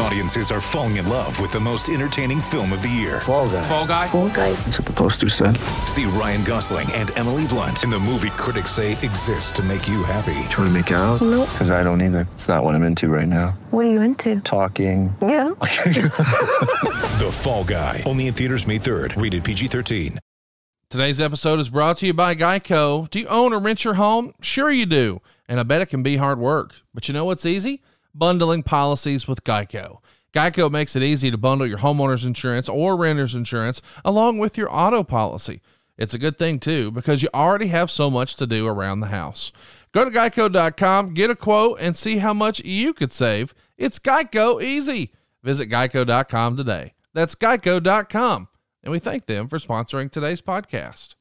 Audiences are falling in love with the most entertaining film of the year. Fall guy. Fall guy. Fall guy. That's what the poster said. See Ryan Gosling and Emily Blunt in the movie critics say exists to make you happy. Trying to make it out? Nope. Because I don't either. It's not what I'm into right now. What are you into? Talking. Yeah. The Fall Guy. Only in theaters May 3rd. Rated PG-13. Today's episode is brought to you by Geico. Do you own or rent your home? Sure you do. And I bet it can be hard work. But you know what's easy? Bundling policies with Geico. Geico makes it easy to bundle your homeowner's insurance or renter's insurance along with your auto policy. It's a good thing too because you already have so much to do around the house. Go to geico.com, get a quote, and see how much you could save. It's Geico easy. Visit geico.com today. That's geico.com. And we thank them for sponsoring today's podcast.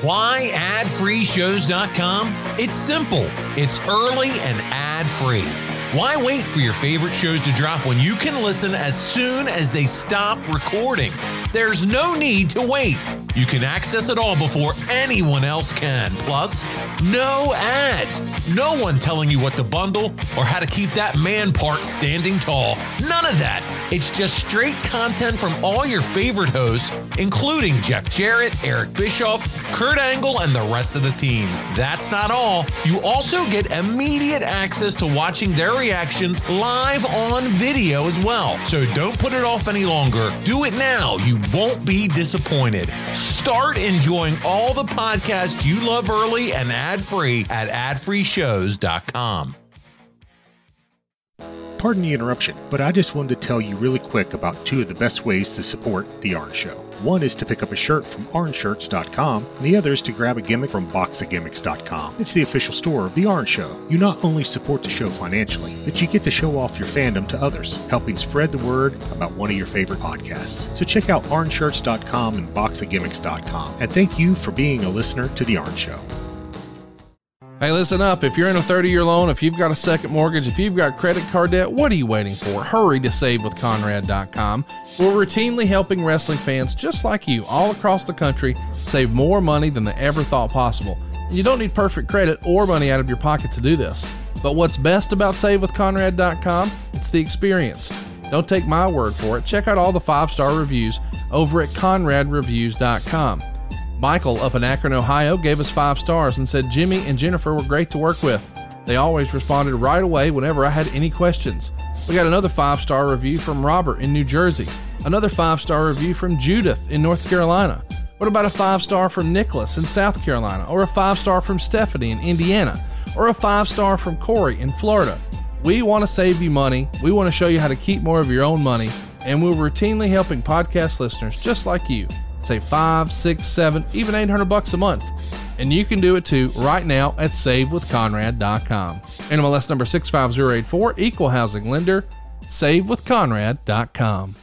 Why adfreeshows.com? It's simple. It's early and ad free. Why wait for your favorite shows to drop when you can listen as soon as they stop recording? There's no need to wait. You can access it all before anyone else can. Plus, no ads. No one telling you what to bundle or how to keep that man part standing tall. None of that. It's just straight content from all your favorite hosts, including Jeff Jarrett, Eric Bischoff, Kurt Angle, and the rest of the team. That's not all. You also get immediate access to watching their reactions live on video as well. So don't put it off any longer. Do it now. You won't be disappointed. Start enjoying all the podcasts you love early and ad free at adfreeshows.com. Pardon the interruption, but I just wanted to tell you really quick about two of the best ways to support The Orange Show. One is to pick up a shirt from orangeshirts.com, and the other is to grab a gimmick from boxofgimmicks.com. It's the official store of The Orange Show. You not only support the show financially, but you get to show off your fandom to others, helping spread the word about one of your favorite podcasts. So check out orangeshirts.com and boxofgimmicks.com, and thank you for being a listener to The Orange Show. Hey, listen up. If you're in a 30 year loan, if you've got a second mortgage, if you've got credit card debt, what are you waiting for? Hurry to savewithconrad.com. We're routinely helping wrestling fans just like you all across the country save more money than they ever thought possible. You don't need perfect credit or money out of your pocket to do this. But what's best about savewithconrad.com? It's the experience. Don't take my word for it. Check out all the five star reviews over at conradreviews.com. Michael up in Akron, Ohio gave us five stars and said Jimmy and Jennifer were great to work with. They always responded right away whenever I had any questions. We got another five star review from Robert in New Jersey, another five star review from Judith in North Carolina. What about a five star from Nicholas in South Carolina, or a five star from Stephanie in Indiana, or a five star from Corey in Florida? We want to save you money. We want to show you how to keep more of your own money, and we're routinely helping podcast listeners just like you save five, six, seven, even 800 bucks a month. And you can do it too right now at savewithconrad.com. NMLS number 65084, equal housing lender, savewithconrad.com.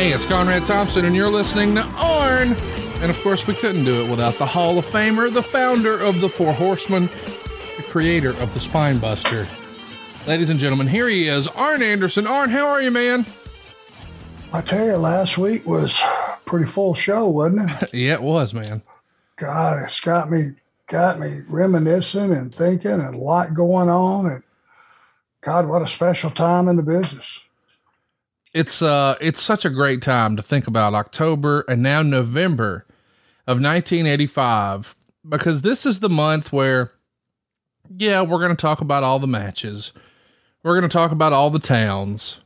Hey, it's Conrad Thompson, and you're listening to Arn. And of course, we couldn't do it without the Hall of Famer, the founder of the Four Horsemen, the creator of the Spine Buster. Ladies and gentlemen, here he is, Arn Anderson. Arn, how are you, man? I tell you, last week was pretty full show, wasn't it? Yeah, it was, man. God, it's got me got me reminiscing and thinking and a lot going on. And God, what a special time in the business. It's uh it's such a great time to think about October and now November of 1985 because this is the month where yeah, we're going to talk about all the matches. We're going to talk about all the towns.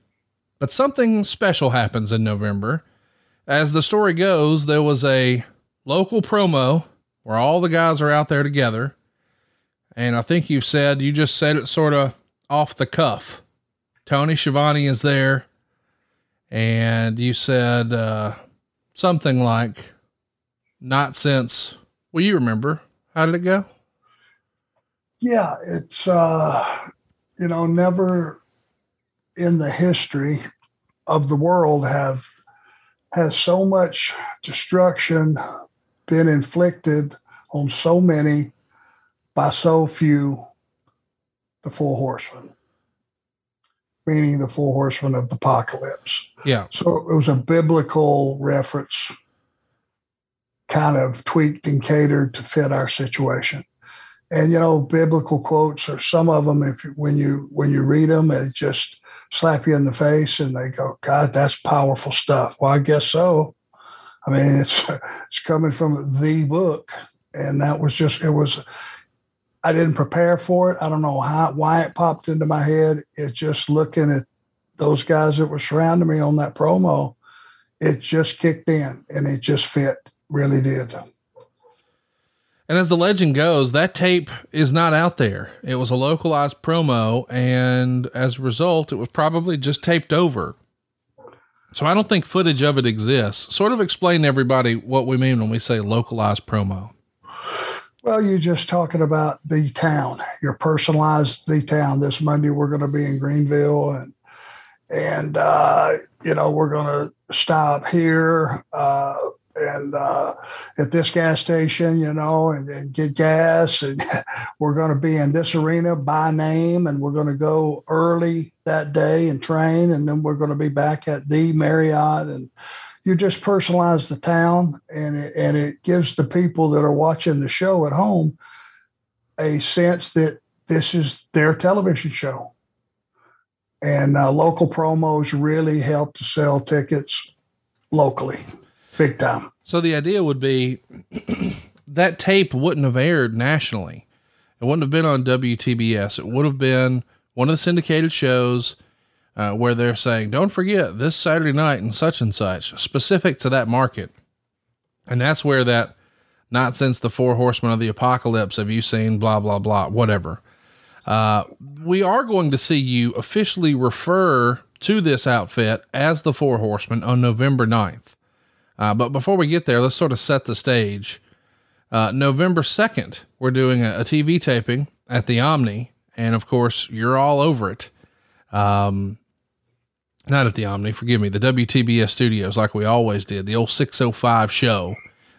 But something special happens in November. As the story goes, there was a local promo where all the guys are out there together. And I think you said, you just said it sort of off the cuff. Tony Schiavone is there. And you said uh, something like, not since, well, you remember. How did it go? Yeah, it's, uh, you know, never in the history of the world have has so much destruction been inflicted on so many by so few the four horsemen meaning the four horsemen of the apocalypse. Yeah. so it was a biblical reference kind of tweaked and catered to fit our situation. And you know biblical quotes or some of them if you, when you when you read them it just slap you in the face and they go god that's powerful stuff. Well i guess so. I mean it's it's coming from the book. And that was just it was i didn't prepare for it i don't know how why it popped into my head it's just looking at those guys that were surrounding me on that promo it just kicked in and it just fit really did And as the legend goes, that tape is not out there. It was a localized promo, and as a result, it was probably just taped over. So I don't think footage of it exists. Sort of explain to everybody what we mean when we say localized promo. Well, you're just talking about the town. Your personalized the town. This Monday we're going to be in Greenville, and and uh, you know we're going to stop here uh, and uh, at this gas station, you know, and, and get gas, and we're going to be in this arena by name, and we're going to go early that day and train, and then we're going to be back at the Marriott and you just personalize the town and it, and it gives the people that are watching the show at home a sense that this is their television show and uh, local promos really help to sell tickets locally big time So the idea would be that tape wouldn't have aired nationally. It wouldn't have been on WTBS. It would have been one of the syndicated shows uh, where they're saying, don't forget this Saturday night and such and such, specific to that market. And that's where that, not since the four horsemen of the apocalypse have you seen blah, blah, blah, whatever. Uh, we are going to see you officially refer to this outfit as the four horsemen on November 9th. Uh, but before we get there, let's sort of set the stage. Uh, November 2nd, we're doing a, a TV taping at the Omni. And of course, you're all over it. Um, not at the Omni, forgive me, the WTBS studios, like we always did, the old 605 show.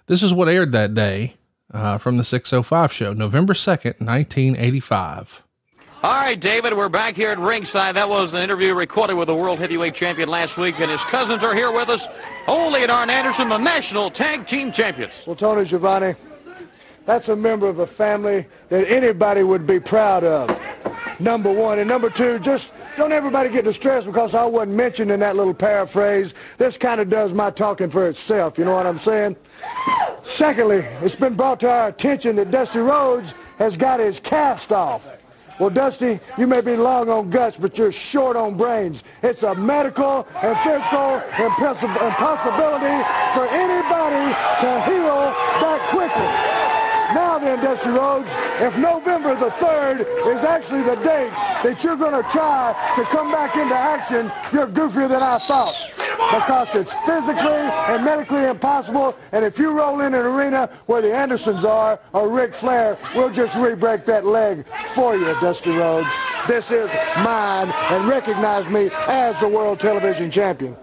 This is what aired that day uh, from the 605 show, November 2nd, 1985. All right, David, we're back here at ringside. That was an interview recorded with the World Heavyweight Champion last week, and his cousins are here with us. Ole and Arn Anderson, the National Tag Team Champions. Well, Tony Schiavone, that's a member of a family that anybody would be proud of. Number one. And number two, just don't everybody get distressed because I wasn't mentioned in that little paraphrase. This kind of does my talking for itself. You know what I'm saying? Secondly, it's been brought to our attention that Dusty Rhodes has got his cast off. Well, Dusty, you may be long on guts, but you're short on brains. It's a medical and physical impossibility for anybody to heal that quickly. Then, Dusty Rhodes, if November the 3rd is actually the date that you're going to try to come back into action, you're goofier than I thought. Because it's physically and medically impossible, and if you roll in an arena where the Andersons are or Ric Flair, we'll just re-break that leg for you, Dusty Rhodes. This is mine, and recognize me as the World Television Champion.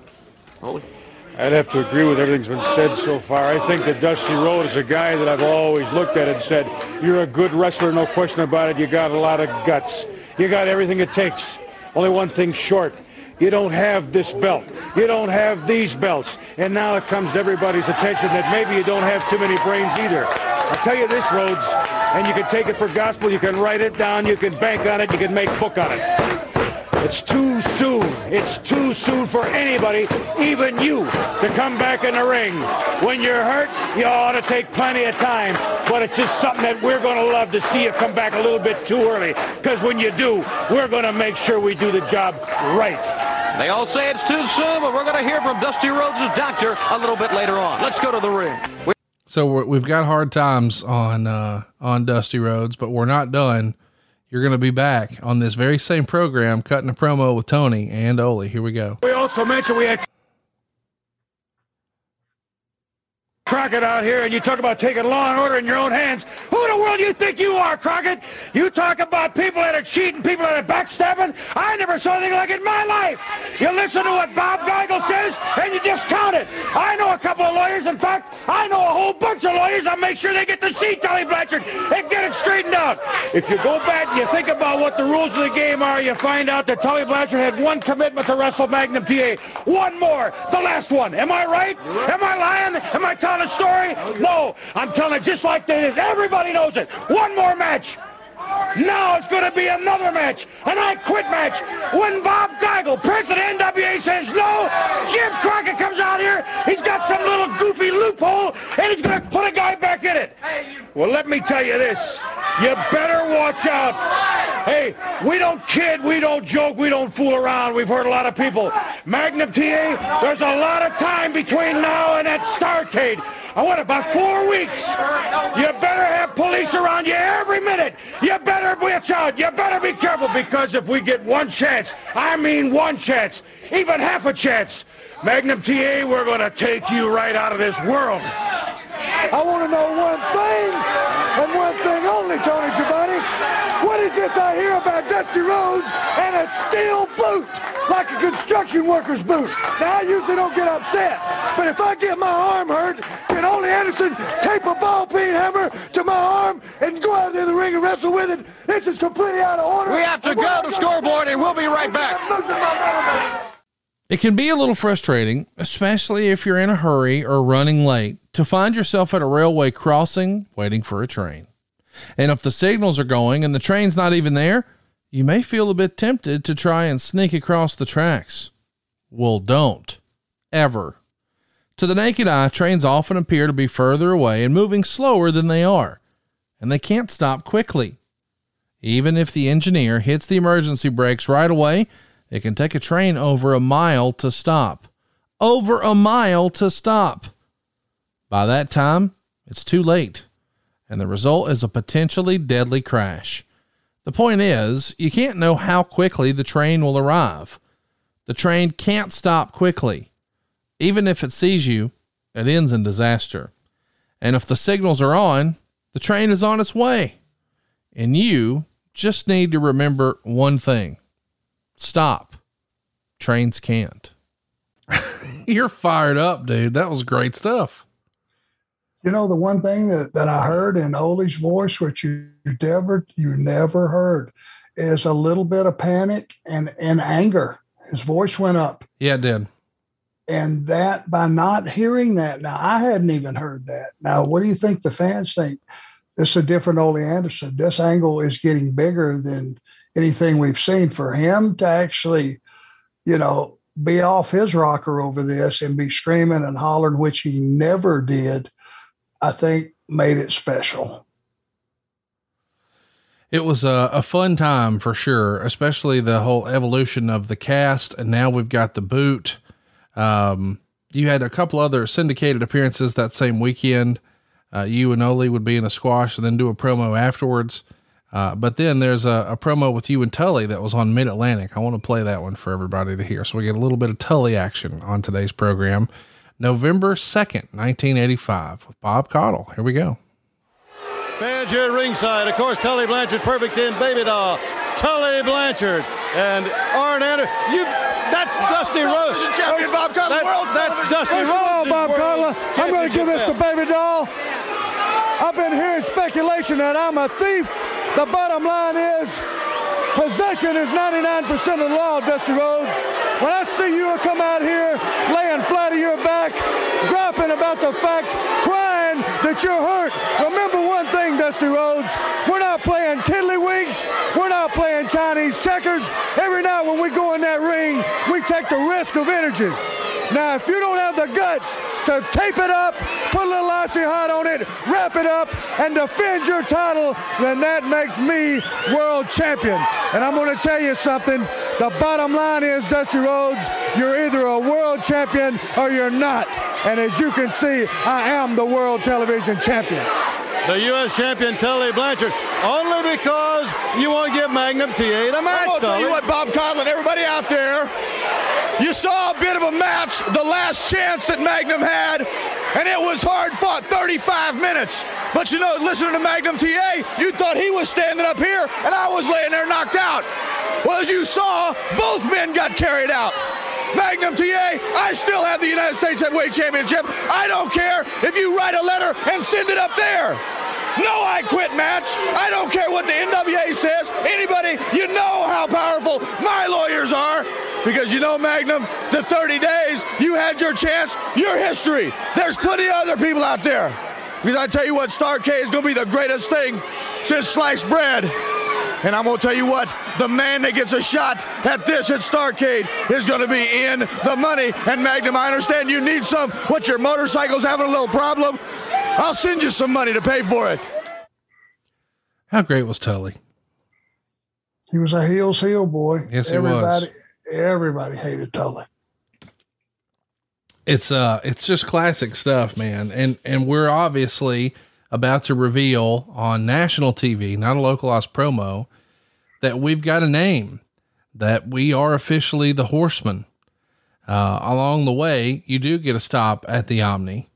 I'd have to agree with everything's been said so far. I think that Dusty Rhodes is a guy that I've always looked at and said, you're a good wrestler, no question about it. You got a lot of guts. You got everything it takes. Only one thing short. You don't have this belt. You don't have these belts. And now it comes to everybody's attention that maybe you don't have too many brains either. I'll tell you this, Rhodes, and you can take it for gospel. You can write it down. You can bank on it. You can make book on it. It's too soon. It's too soon for anybody, even you, to come back in the ring. When you're hurt, you ought to take plenty of time. But it's just something that we're going to love to see you come back a little bit too early. Because when you do, we're going to make sure we do the job right. They all say it's too soon, but we're going to hear from Dusty Rhodes' doctor a little bit later on. Let's go to the ring. We- So we're, we've got hard times on uh, on Dusty Rhodes, but we're not done. You're going to be back on this very same program, cutting a promo with Tony and Ole. Here we go. We also mentioned we had Crockett out here, and you talk about taking law and order in your own hands. Who in the world do you think you are, Crockett? You talk about people that are cheating, people that are backstabbing. I never saw anything like it in my life. You listen to what Bob Geigel says, and you discount it. I know a couple of lawyers. In fact, I know a whole bunch of lawyers. I'll make sure they get to see Tully Blanchard and get it straightened out. If you go back and you think about what the rules of the game are, you find out that Tully Blanchard had one commitment to wrestle Magnum TA. One more, the last one. Am I right? Am I lying? Am I telling a story? No, I'm telling it just like it is. Everybody knows it. One more match. Now it's going to be another match, an I quit match. When Bob Geigel, president of NWA, says no, Jim Crockett comes out here. He's got some little goofy loophole, and he's going to put a guy back in it. Well, let me tell you this. You better watch out. Hey, we don't kid, we don't joke, we don't fool around. We've heard a lot of people. Magnum TA, there's a lot of time between now and that Starcade. I want about four weeks. You better have police around you every minute. You better watch out. You better be careful because if we get one chance, I mean one chance, even half a chance, Magnum TA, we're going to take you right out of this world. I want to know one thing, and one thing only, Tony Schiavone. What is this I hear about Dusty Rhodes and a steel boot, like a construction worker's boot? Now, I usually don't get upset, but if I get my arm hurt, can Ole Anderson tape a ball peen hammer to my arm and go out there in the ring and wrestle with it? This is completely out of order. We have to go to the scoreboard, and we'll be right back. It can be a little frustrating, especially if you're in a hurry or running late, to find yourself at a railway crossing waiting for a train. And if the signals are going and the train's not even there, you may feel a bit tempted to try and sneak across the tracks. Well, don't. Ever. To the naked eye, trains often appear to be further away and moving slower than they are, and they can't stop quickly. Even if the engineer hits the emergency brakes right away, it can take a train over a mile to stop. Over a mile to stop. By that time, it's too late, and the result is a potentially deadly crash. The point is, you can't know how quickly the train will arrive. The train can't stop quickly. Even if it sees you, it ends in disaster. And if the signals are on, the train is on its way. And you just need to remember one thing stop. Trains can't. You're fired up, dude. That was great stuff. You know, the one thing that, that I heard in Ole's voice, which you, you never you never heard, is a little bit of panic and, and anger. His voice went up. Yeah, it did. And that by not hearing that, now I hadn't even heard that. Now, what do you think the fans think? This is a different Ole Anderson. This angle is getting bigger than anything we've seen. For him to actually, you know, be off his rocker over this and be screaming and hollering, which he never did, I think made it special. It was a, a fun time for sure, especially the whole evolution of the cast. And now we've got the boot. Um, you had a couple other syndicated appearances that same weekend. Uh, you and Ole would be in a squash and then do a promo afterwards. Uh, but then there's a, a, promo with you and Tully that was on Mid Atlantic. I want to play that one for everybody to hear. So we get a little bit of Tully action on today's program. November 2nd, 1985, with Bob Caudle. Here we go. Fans here at ringside. Of course, Tully Blanchard, perfect in Baby Doll. Tully Blanchard and Arn Anderson. You that's Dusty Rhodes. Champion Bob Caudle, that, world That's Dusty First Rhodes. Bob Caudle, I'm going to give this to Baby Doll. I've been hearing speculation that I'm a thief. The bottom line is possession is 99% of the law, Dusty Rhodes. When I see you come out here laying flat on your back, griping about the fact, crying that you're hurt. Remember one thing, Dusty Rhodes, we're not playing tiddlywinks, we're not playing Chinese checkers. Every night when we go in that ring, we take the risk of energy. Now, if you don't have the guts to tape it up, put a little icy hot on it, wrap it up, and defend your title, then that makes me world champion. And I'm going to tell you something. The bottom line is, Dusty Rhodes, you're either a world champion or you're not. And as you can see, I am the world television champion. The U.S. champion Tully Blanchard, only because you won't give Magnum TA the match. I'm gonna tell you what, Bob Conlon, everybody out there, you saw a bit of a match, the last chance that Magnum had, and it was hard fought, 35 minutes. But you know, listening to Magnum TA, you thought he was standing up here, and I was laying there knocked out. Well, as you saw, both men got carried out. Magnum TA, I still have the United States Heavyweight Championship. I don't care if you write a letter and send it up there. No, I quit match. I don't care what the NWA says. Anybody, you know how powerful my lawyers are. Because you know, Magnum, the 30 days, you had your chance, your history. There's plenty of other people out there. Because I tell you what, Starcade is going to be the greatest thing since sliced bread. And I'm going to tell you what, the man that gets a shot at this at Starcade is going to be in the money. And Magnum, I understand you need some. What, your motorcycle's having a little problem? I'll send you some money to pay for it. How great was Tully? He was a heels heel boy. Yes, he everybody, was. Everybody hated Tully. It's uh it's just classic stuff, man. And and we're obviously about to reveal on national TV, not a localized promo, that we've got a name, that we are officially the Horsemen. Uh, along the way, you do get a stop at the Omni,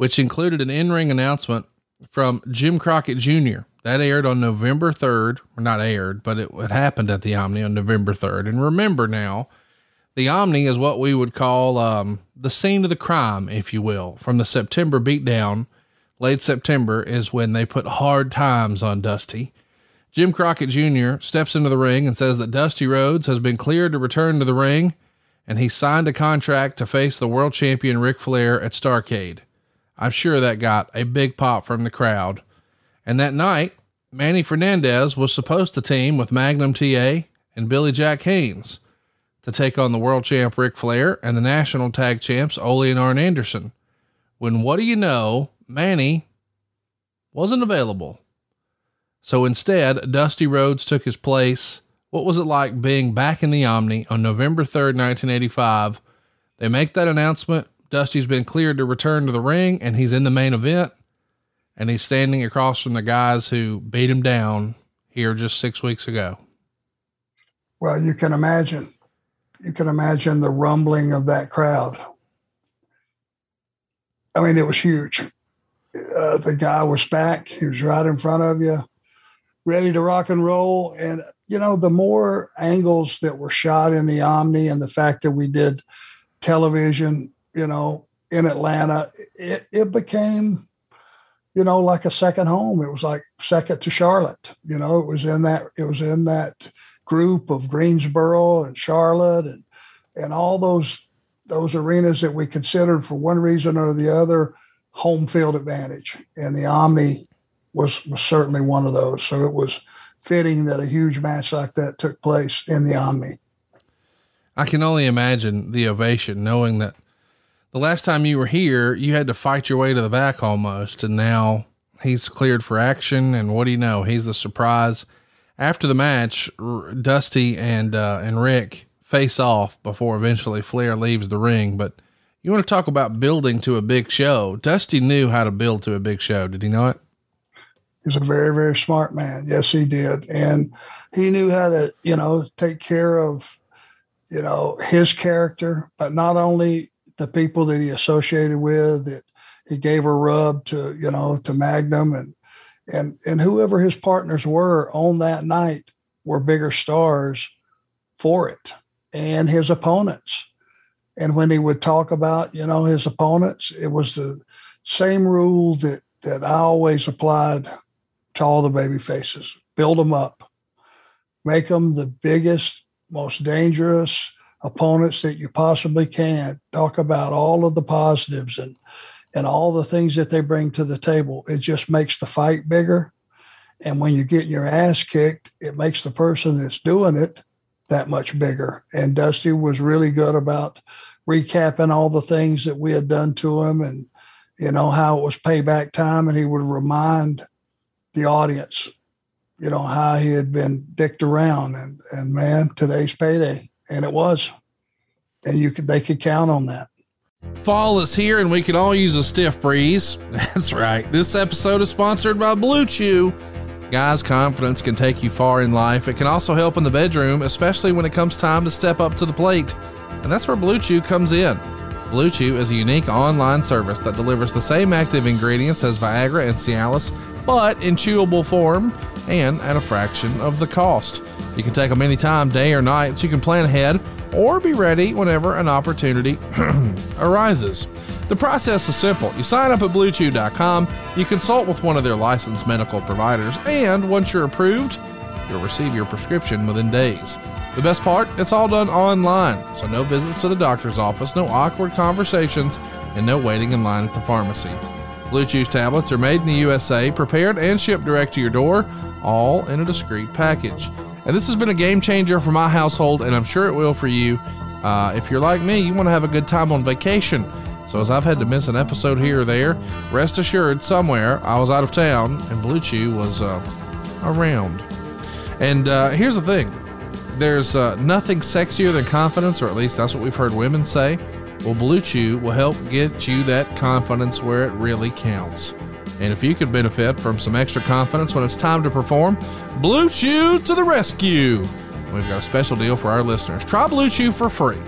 which included an in-ring announcement from Jim Crockett Jr. That aired on November 3rd, or not aired, but it, it happened at the Omni on November 3rd. And remember now, the Omni is what we would call um, the scene of the crime, if you will, from the September beatdown. Late September is when they put hard times on Dusty. Jim Crockett Jr. steps into the ring and says that Dusty Rhodes has been cleared to return to the ring, and he signed a contract to face the world champion Ric Flair at Starcade. I'm sure that got a big pop from the crowd. And that night, Manny Fernandez was supposed to team with Magnum TA and Billy Jack Haynes to take on the world champ Ric Flair and the national tag champs Ole and Arn Anderson. When what do you know, Manny wasn't available. So instead, Dusty Rhodes took his place. What was it like being back in the Omni on November 3rd, 1985? They make that announcement. Dusty's been cleared to return to the ring and he's in the main event and he's standing across from the guys who beat him down here just six weeks ago. Well, you can imagine, you can imagine the rumbling of that crowd. I mean, it was huge. Uh, the guy was back. He was right in front of you, ready to rock and roll. And, you know, the more angles that were shot in the Omni and the fact that we did television, you know, in Atlanta, it, it became you know, like a second home. It was like second to Charlotte. You know, it was in that it was in that group of Greensboro and Charlotte and and all those those arenas that we considered for one reason or the other home field advantage. And the Omni was was certainly one of those. So it was fitting that a huge match like that took place in the Omni. I can only imagine the ovation knowing that the last time you were here, you had to fight your way to the back almost, and now he's cleared for action. And what do you know? He's the surprise. After the match, Dusty and uh, and Ric face off before eventually Flair leaves the ring. But you want to talk about building to a big show? Dusty knew how to build to a big show. Did he know it? He's a very very smart man. Yes, he did, and he knew how to you know take care of you know his character, but not only the people that he associated with that he gave a rub to you know to magnum and and and whoever his partners were on that night were bigger stars for it and his opponents. And when he would talk about you know his opponents it was the same rule that that i always applied to all the baby faces. Build them up. Make them the biggest most dangerous opponents that you possibly can. Talk about all of the positives and and all the things that they bring to the table. It just makes the fight bigger. And when you're getting your ass kicked, it makes the person that's doing it that much bigger. And Dusty was really good about recapping all the things that we had done to him and, you know, how it was payback time. And he would remind the audience, you know, how he had been dicked around and, and man, today's payday. And it was. And you could, they could count on that. Fall is here and we can all use a stiff breeze. That's right. This episode is sponsored by Blue Chew. Guys, confidence can take you far in life. It can also help in the bedroom, especially when it comes time to step up to the plate. And that's where Blue Chew comes in. Blue Chew is a unique online service that delivers the same active ingredients as Viagra and Cialis, but in chewable form and at a fraction of the cost. You can take them anytime, day or night, so you can plan ahead or be ready whenever an opportunity arises. The process is simple. You sign up at bluechew.com, you consult with one of their licensed medical providers, and once you're approved, you'll receive your prescription within days. The best part, it's all done online, so no visits to the doctor's office, no awkward conversations, and no waiting in line at the pharmacy. Blue Chew's tablets are made in the USA, prepared and shipped direct to your door, all in a discreet package. And this has been a game changer for my household, and I'm sure it will for you. Uh, if you're like me, you want to have a good time on vacation. So, as I've had to miss an episode here or there, rest assured somewhere I was out of town and Blue Chew was uh, around. And uh, here's the thing there's uh, nothing sexier than confidence, or at least that's what we've heard women say. Well, Blue Chew will help get you that confidence where it really counts. And if you could benefit from some extra confidence when it's time to perform, Blue Chew to the rescue. We've got a special deal for our listeners. Try Blue Chew for free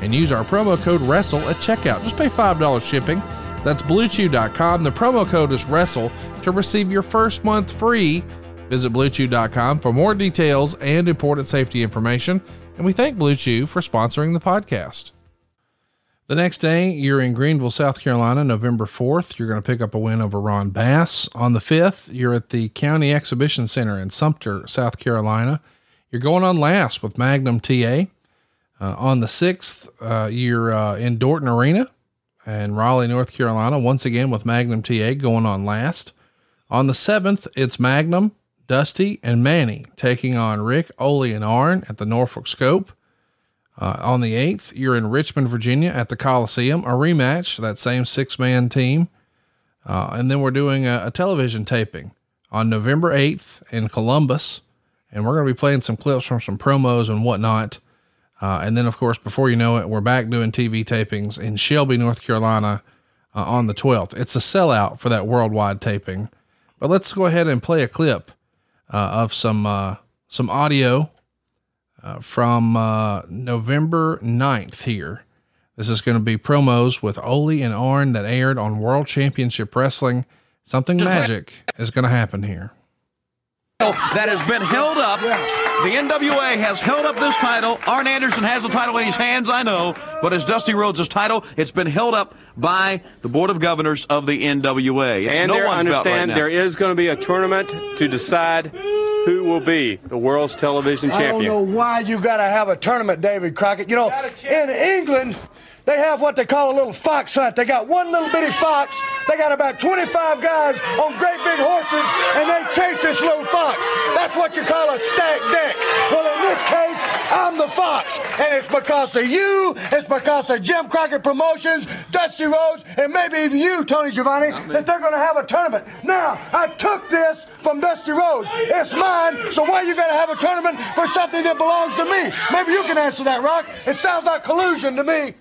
and use our promo code WRESTLE at checkout. Just pay $5 shipping. That's bluechew.com. The promo code is WRESTLE to receive your first month free. Visit bluechew.com for more details and important safety information. And we thank Blue Chew for sponsoring the podcast. The next day, you're in Greenville, South Carolina, November 4th. You're going to pick up a win over Ron Bass. On the 5th, you're at the County Exhibition Center in Sumter, South Carolina. You're going on last with Magnum TA. Uh, on the 6th, uh, you're uh, in Dorton Arena and Raleigh, North Carolina, once again with Magnum TA going on last. On the 7th, it's Magnum, Dusty, and Manny taking on Ric, Ole, and Arn at the Norfolk Scope. Uh, on the 8th, you're in Richmond, Virginia at the Coliseum, a rematch, that same six man team. Uh, and then we're doing a, a, television taping on November 8th in Columbus. And we're going to be playing some clips from some promos and whatnot. Uh, and then, of course, before you know it, we're back doing TV tapings in Shelby, North Carolina uh, on the 12th. It's a sellout for that worldwide taping. But let's go ahead and play a clip uh, of some uh, some audio uh, from uh, November 9th here. This is going to be promos with Ole and Arn that aired on World Championship Wrestling. Something magic is going to happen here. That has been held up. The NWA has held up this title. Arn Anderson has the title in his hands, I know, but it's Dusty Rhodes' title. It's been held up by the Board of Governors of the NWA. It's and no there, one's understand right there is going to be a tournament to decide who will be the world's television champion. I don't know why you got to have a tournament, David Crockett. You know, in England, they have what they call a little fox hunt. They got one little bitty fox. They got about 25 guys on great big horses, and they chase this little fox. That's what you call a stacked deck. Well, in this case, I'm the fox, and it's because of you. It's because of Jim Crockett Promotions, Dusty Rhodes, and maybe even you, Tony Schiavone, that they're going to have a tournament. Now, I took this from Dusty Rhodes. It's mine, so why you got to have a tournament for something that belongs to me? Maybe you can answer that, Rock. It sounds like collusion to me.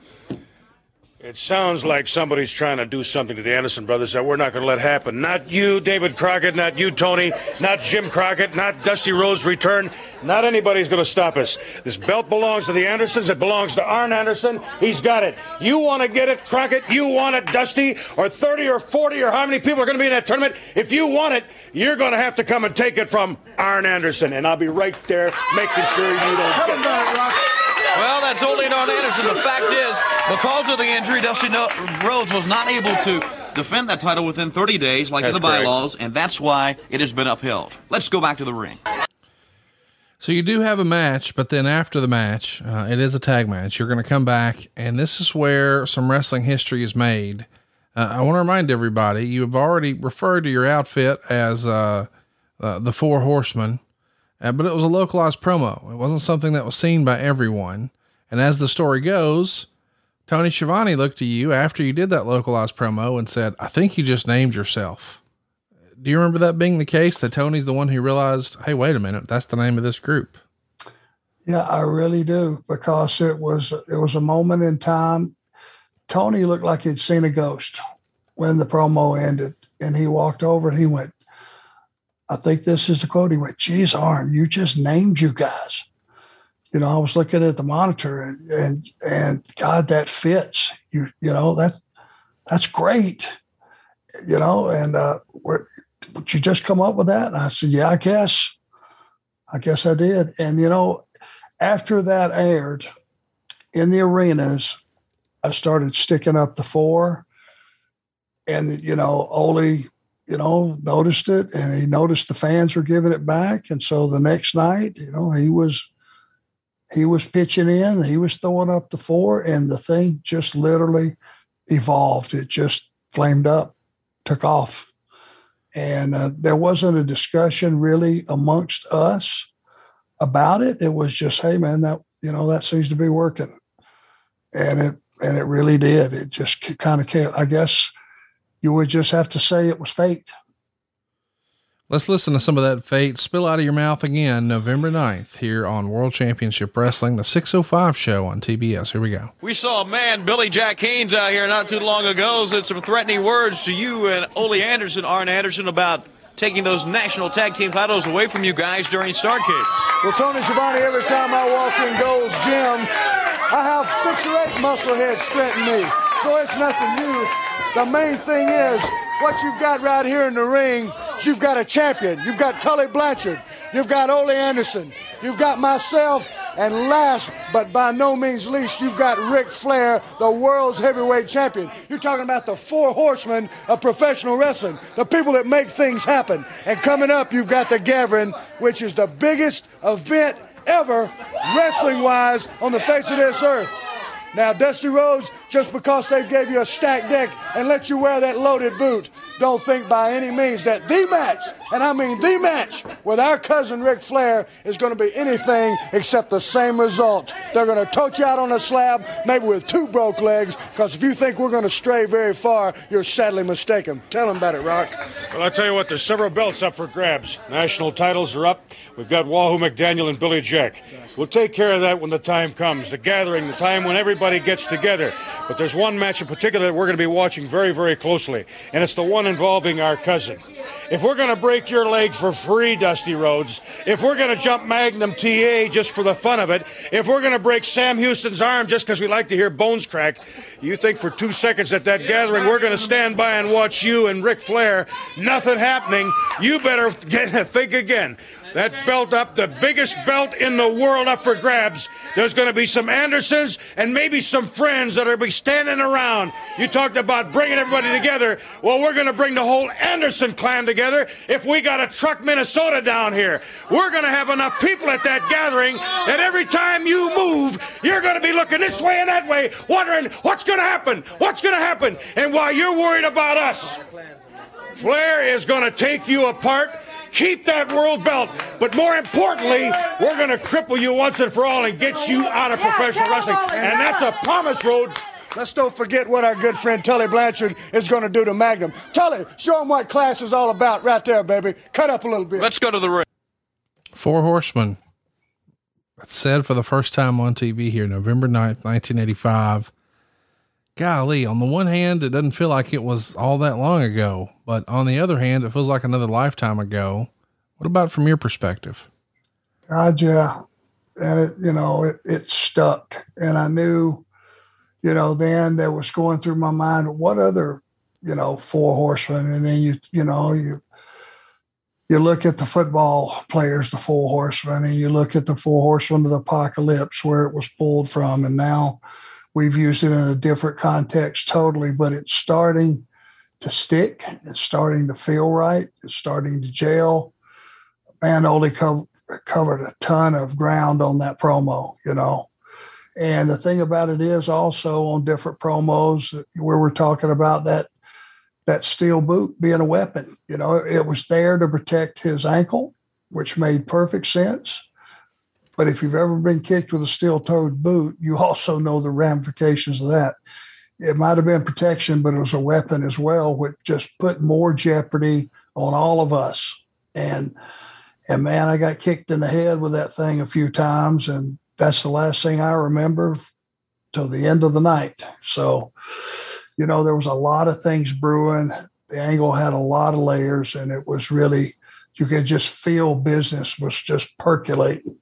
It sounds like somebody's trying to do something to the Anderson brothers that we're not going to let happen. Not you, David Crockett, not you, Tony, not Jim Crockett, not Dusty Rhodes' return. Not anybody's going to stop us. This belt belongs to the Andersons. It belongs to Arn Anderson. He's got it. You want to get it, Crockett? You want it, Dusty? Or 30 or 40 or how many people are going to be in that tournament? If you want it, you're going to have to come and take it from Arn Anderson. And I'll be right there making sure you don't get it. Well, that's only and Arn Anderson. The fact is, because of the injury, Dusty no- Rhodes was not able to defend that title within 30 days, like in That's the correct. bylaws, and that's why it has been upheld. Let's go back to the ring. So you do have a match, but then after the match, uh, it is a tag match. You're going to come back, and this is where some wrestling history is made. Uh, I want to remind everybody you have already referred to your outfit as uh, uh, the Four Horsemen, uh, but it was a localized promo. It wasn't something that was seen by everyone. And as the story goes, Tony Schiavone looked to you after you did that localized promo and said, I think you just named yourself. Do you remember that being the case? That Tony's the one who realized, hey, wait a minute, that's the name of this group. Yeah, I really do because it was it was a moment in time. Tony looked like he'd seen a ghost when the promo ended, and he walked over and he went, "I think this is the quote." He went, "Geez, Arn, you just named you guys." You know, I was looking at the monitor and and and God, that fits. You you know that that's great. You know, and uh, would you just come up with that? And I said, "Yeah, I guess." I guess I did. And you know, after that aired in the arenas, I started sticking up the four. And, you know, Ole, you know, noticed it and he noticed the fans were giving it back. And so the next night, you know, he was he was pitching in, he was throwing up the four, and the thing just literally evolved. It just flamed up, took off. And uh, there wasn't a discussion really amongst us about it. It was just, hey man, that you know that seems to be working, and it and it really did. It just kind of came. I guess you would just have to say it was fate. Let's listen to some of that fate spill out of your mouth again, November 9th, here on World Championship Wrestling, the 605 show on TBS. Here we go. We saw a man, Billy Jack Haynes, out here not too long ago, said some threatening words to you and Ole Anderson, Arn Anderson, about taking those national tag team titles away from you guys during Starcade. Well, Tony Schiavone, every time I walk in Gold's Gym, I have six or eight muscle heads threaten me. So it's nothing new. The main thing is what you've got right here in the ring you've got a champion. You've got Tully Blanchard. You've got Ole Anderson. You've got myself. And last but by no means least, you've got Ric Flair, the world's heavyweight champion. You're talking about the four horsemen of professional wrestling, the people that make things happen. And coming up, you've got the Gathering, which is the biggest event ever, wrestling wise, on the face of this earth. Now, Dusty Rhodes, just because they gave you a stacked deck and let you wear that loaded boot, don't think by any means that the match, and I mean the match, with our cousin Ric Flair is going to be anything except the same result. They're going to tote you out on a slab, maybe with two broke legs, because if you think we're going to stray very far, you're sadly mistaken. Tell them about it, Rock. Well, I'll tell you what, there's several belts up for grabs. National titles are up. We've got Wahoo McDaniel and Billy Jack. We'll take care of that when the time comes. The gathering, the time when everybody gets together. But there's one match in particular that we're going to be watching very, very closely, and it's the one involving our cousin. If we're going to break your leg for free, Dusty Rhodes, if we're going to jump Magnum TA just for the fun of it, if we're going to break Sam Houston's arm just because we like to hear bones crack, you think for two seconds at that gathering we're going to stand by and watch you and Ric Flair, nothing happening, you better think again. That belt up, the biggest belt in the world up for grabs. There's going to be some Andersons and maybe some friends that are be standing around. You talked about bringing everybody together. Well, we're going to bring the whole Anderson clan together if we got a truck Minnesota down here. We're going to have enough people at that gathering that every time you move, you're going to be looking this way and that way, wondering what's going to happen, what's going to happen. And while you're worried about us, Flair is going to take you apart keep that world belt. But more importantly, we're going to cripple you once and for all and get you out of professional wrestling. And that's a promise, Road. Let's don't forget what our good friend Tully Blanchard is going to do to Magnum. Tully, show him what class is all about right there, baby. Cut up a little bit. Let's go to the ring. Four Horsemen. That's said for the first time on TV here, November 9th, 1985 golly, on the one hand, it doesn't feel like it was all that long ago, but on the other hand, it feels like another lifetime ago. What about from your perspective? God, yeah. And it, you know, it, it stuck. And I knew, you know, then there was going through my mind, what other, you know, four horsemen. And then you, you know, you, you look at the football players, the four horsemen, and you look at the four horsemen of the apocalypse, where it was pulled from. And now, We've used it in a different context totally, but it's starting to stick. It's starting to feel right. It's starting to gel. Man, only co- covered a ton of ground on that promo, you know. And the thing about it is also on different promos where we're talking about that that steel boot being a weapon. You know, it was there to protect his ankle. which made perfect sense. But if you've ever been kicked with a steel toed boot, you also know the ramifications of that. It might have been protection, but it was a weapon as well, which just put more jeopardy on all of us. And and man, I got kicked in the head with that thing a few times, and that's the last thing I remember till the end of the night. So, you know, there was a lot of things brewing. The angle had a lot of layers, and it was really you could just feel business was just percolating.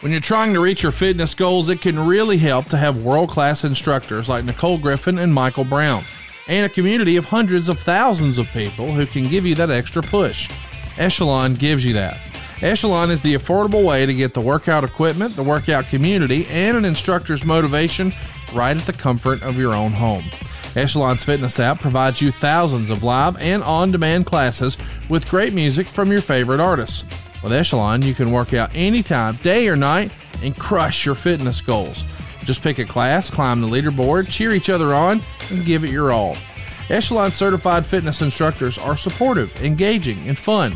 When you're trying to reach your fitness goals, it can really help to have world class instructors like Nicole Griffin and Michael Brown, and a community of hundreds of thousands of people who can give you that extra push. Echelon gives you that. Echelon is the affordable way to get the workout equipment, the workout community, and an instructor's motivation right at the comfort of your own home. Echelon's fitness app provides you thousands of live and on demand classes with great music from your favorite artists. With Echelon, you can work out anytime, day or night, and crush your fitness goals. Just pick a class, climb the leaderboard, cheer each other on, and give it your all. Echelon certified fitness instructors are supportive, engaging, and fun.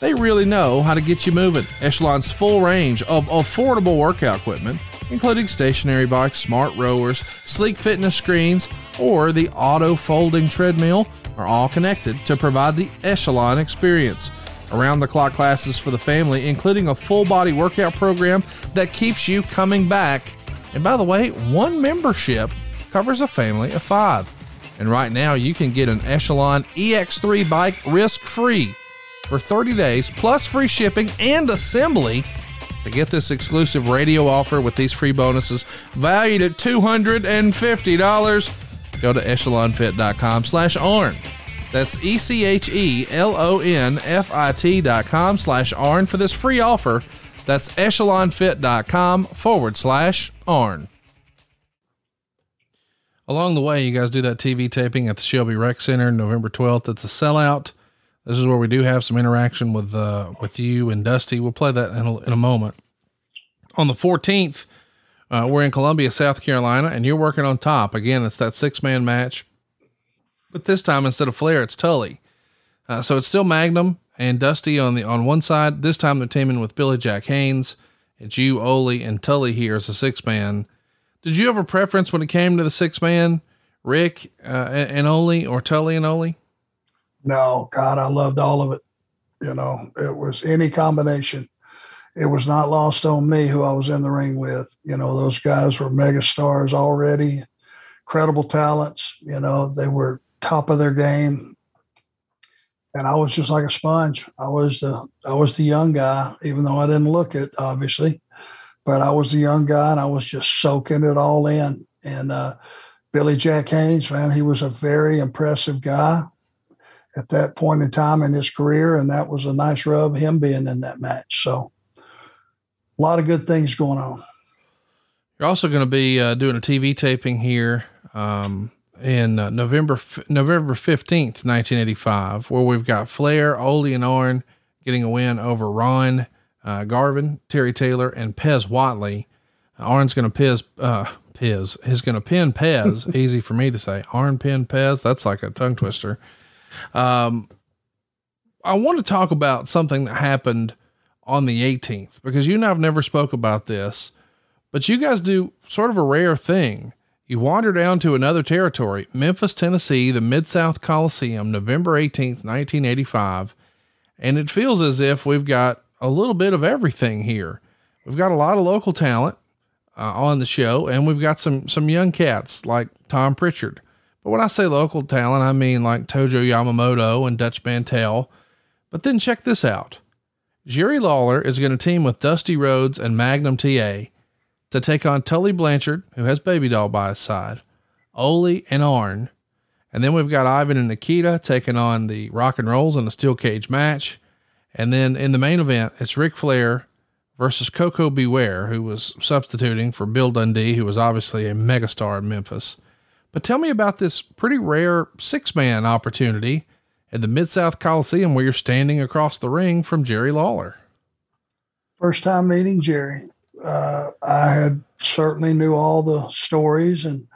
They really know how to get you moving. Echelon's full range of affordable workout equipment, including stationary bikes, smart rowers, sleek fitness screens, or the auto folding treadmill, are all connected to provide the Echelon experience. Around the clock classes for the family, including a full body workout program that keeps you coming back. And by the way, one membership covers a family of five. And right now, you can get an Echelon EX3 bike risk free for 30 days, plus free shipping and assembly. To get this exclusive radio offer with these free bonuses valued at $250, go to echelonfit.com slash ARN. That's E-C-H-E-L-O-N-F-I-T dot com slash ARN for this free offer. That's echelonfit.com forward slash ARN. Along the way, you guys do that TV taping at the Shelby Rec Center November 12th. It's a sellout. This is where we do have some interaction with uh, with you and Dusty. We'll play that in a, in a moment. On the 14th, uh, we're in Columbia, South Carolina, and you're working on top. Again, it's that six man match, but this time instead of Flair, it's Tully. Uh, so it's still Magnum and Dusty on the on one side. This time they're teaming with Billy Jack Haynes. It's you, Ole, and Tully here as a six man. Did you have a preference when it came to the six man, Ric uh, and Ole, or Tully and Ole? No, God, I loved all of it. You know, it was any combination. It was not lost on me who I was in the ring with. You know, those guys were mega stars already, credible talents. You know, they were top of their game. And I was just like a sponge. I was the I was the young guy, even though I didn't look it, obviously. But I was the young guy and I was just soaking it all in. And uh, Billy Jack Haynes, man, he was a very impressive guy at that point in time in his career. And that was a nice rub, him being in that match. So a lot of good things going on. You're also going to be uh, doing a TV taping here um, in uh, November November fifteenth, nineteen eighty five, where we've got Flair, Ole, and Arn getting a win over Ron uh, Garvin, Terry Taylor, and Pez Whatley. Arn's going to Pez uh, Pez. He's going to pin Pez. easy for me to say. Arn pin Pez. That's like a tongue twister. Um, I want to talk about something that happened on the 18th because you and I've never spoke about this, but you guys do sort of a rare thing. You wander down to another territory, Memphis, Tennessee, the Mid South Coliseum, November 18th, 1985. And it feels as if we've got a little bit of everything here. We've got a lot of local talent uh, on the show, and we've got some, some young cats like Tom Pritchard. But when I say local talent, I mean like Tojo Yamamoto and Dutch Mantell. But then check this out. Jerry Lawler is going to team with Dusty Rhodes and Magnum TA to take on Tully Blanchard, who has Baby Doll by his side, Ole and Arn. And then we've got Ivan and Nikita taking on the Rock and Rolls in a steel cage match. And then in the main event, it's Ric Flair versus Koko B. Ware, who was substituting for Bill Dundee, who was obviously a megastar in Memphis. But tell me about this pretty rare six man opportunity at the Mid South Coliseum where you're standing across the ring from Jerry Lawler. First time meeting Jerry uh, I had certainly knew all the stories, and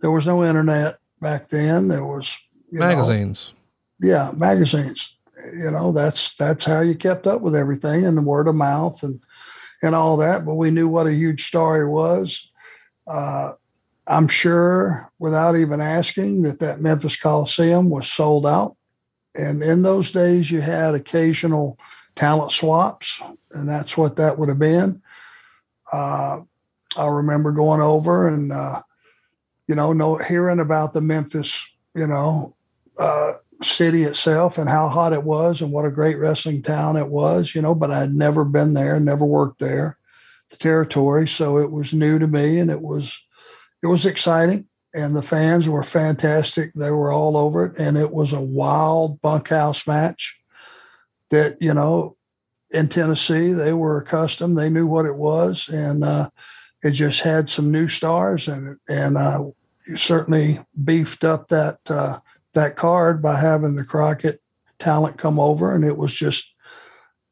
there was no internet back then. There was magazines. Know, yeah, magazines, you know, that's that's how you kept up with everything and the word of mouth and and all that. But we knew what a huge star he was. Uh, I'm sure, without even asking, that that Memphis Coliseum was sold out. And in those days, you had occasional talent swaps, and that's what that would have been. Uh, I remember going over and, uh, you know, know, hearing about the Memphis, you know, uh, city itself and how hot it was and what a great wrestling town it was, you know, but I had never been there, never worked there, the territory. So it was new to me and it was, it was exciting and the fans were fantastic. They were all over it. And it was a wild bunkhouse match that, you know, in Tennessee, they were accustomed, they knew what it was. And, uh, it just had some new stars and, and, uh, certainly beefed up that, uh, that card by having the Crockett talent come over. And it was just,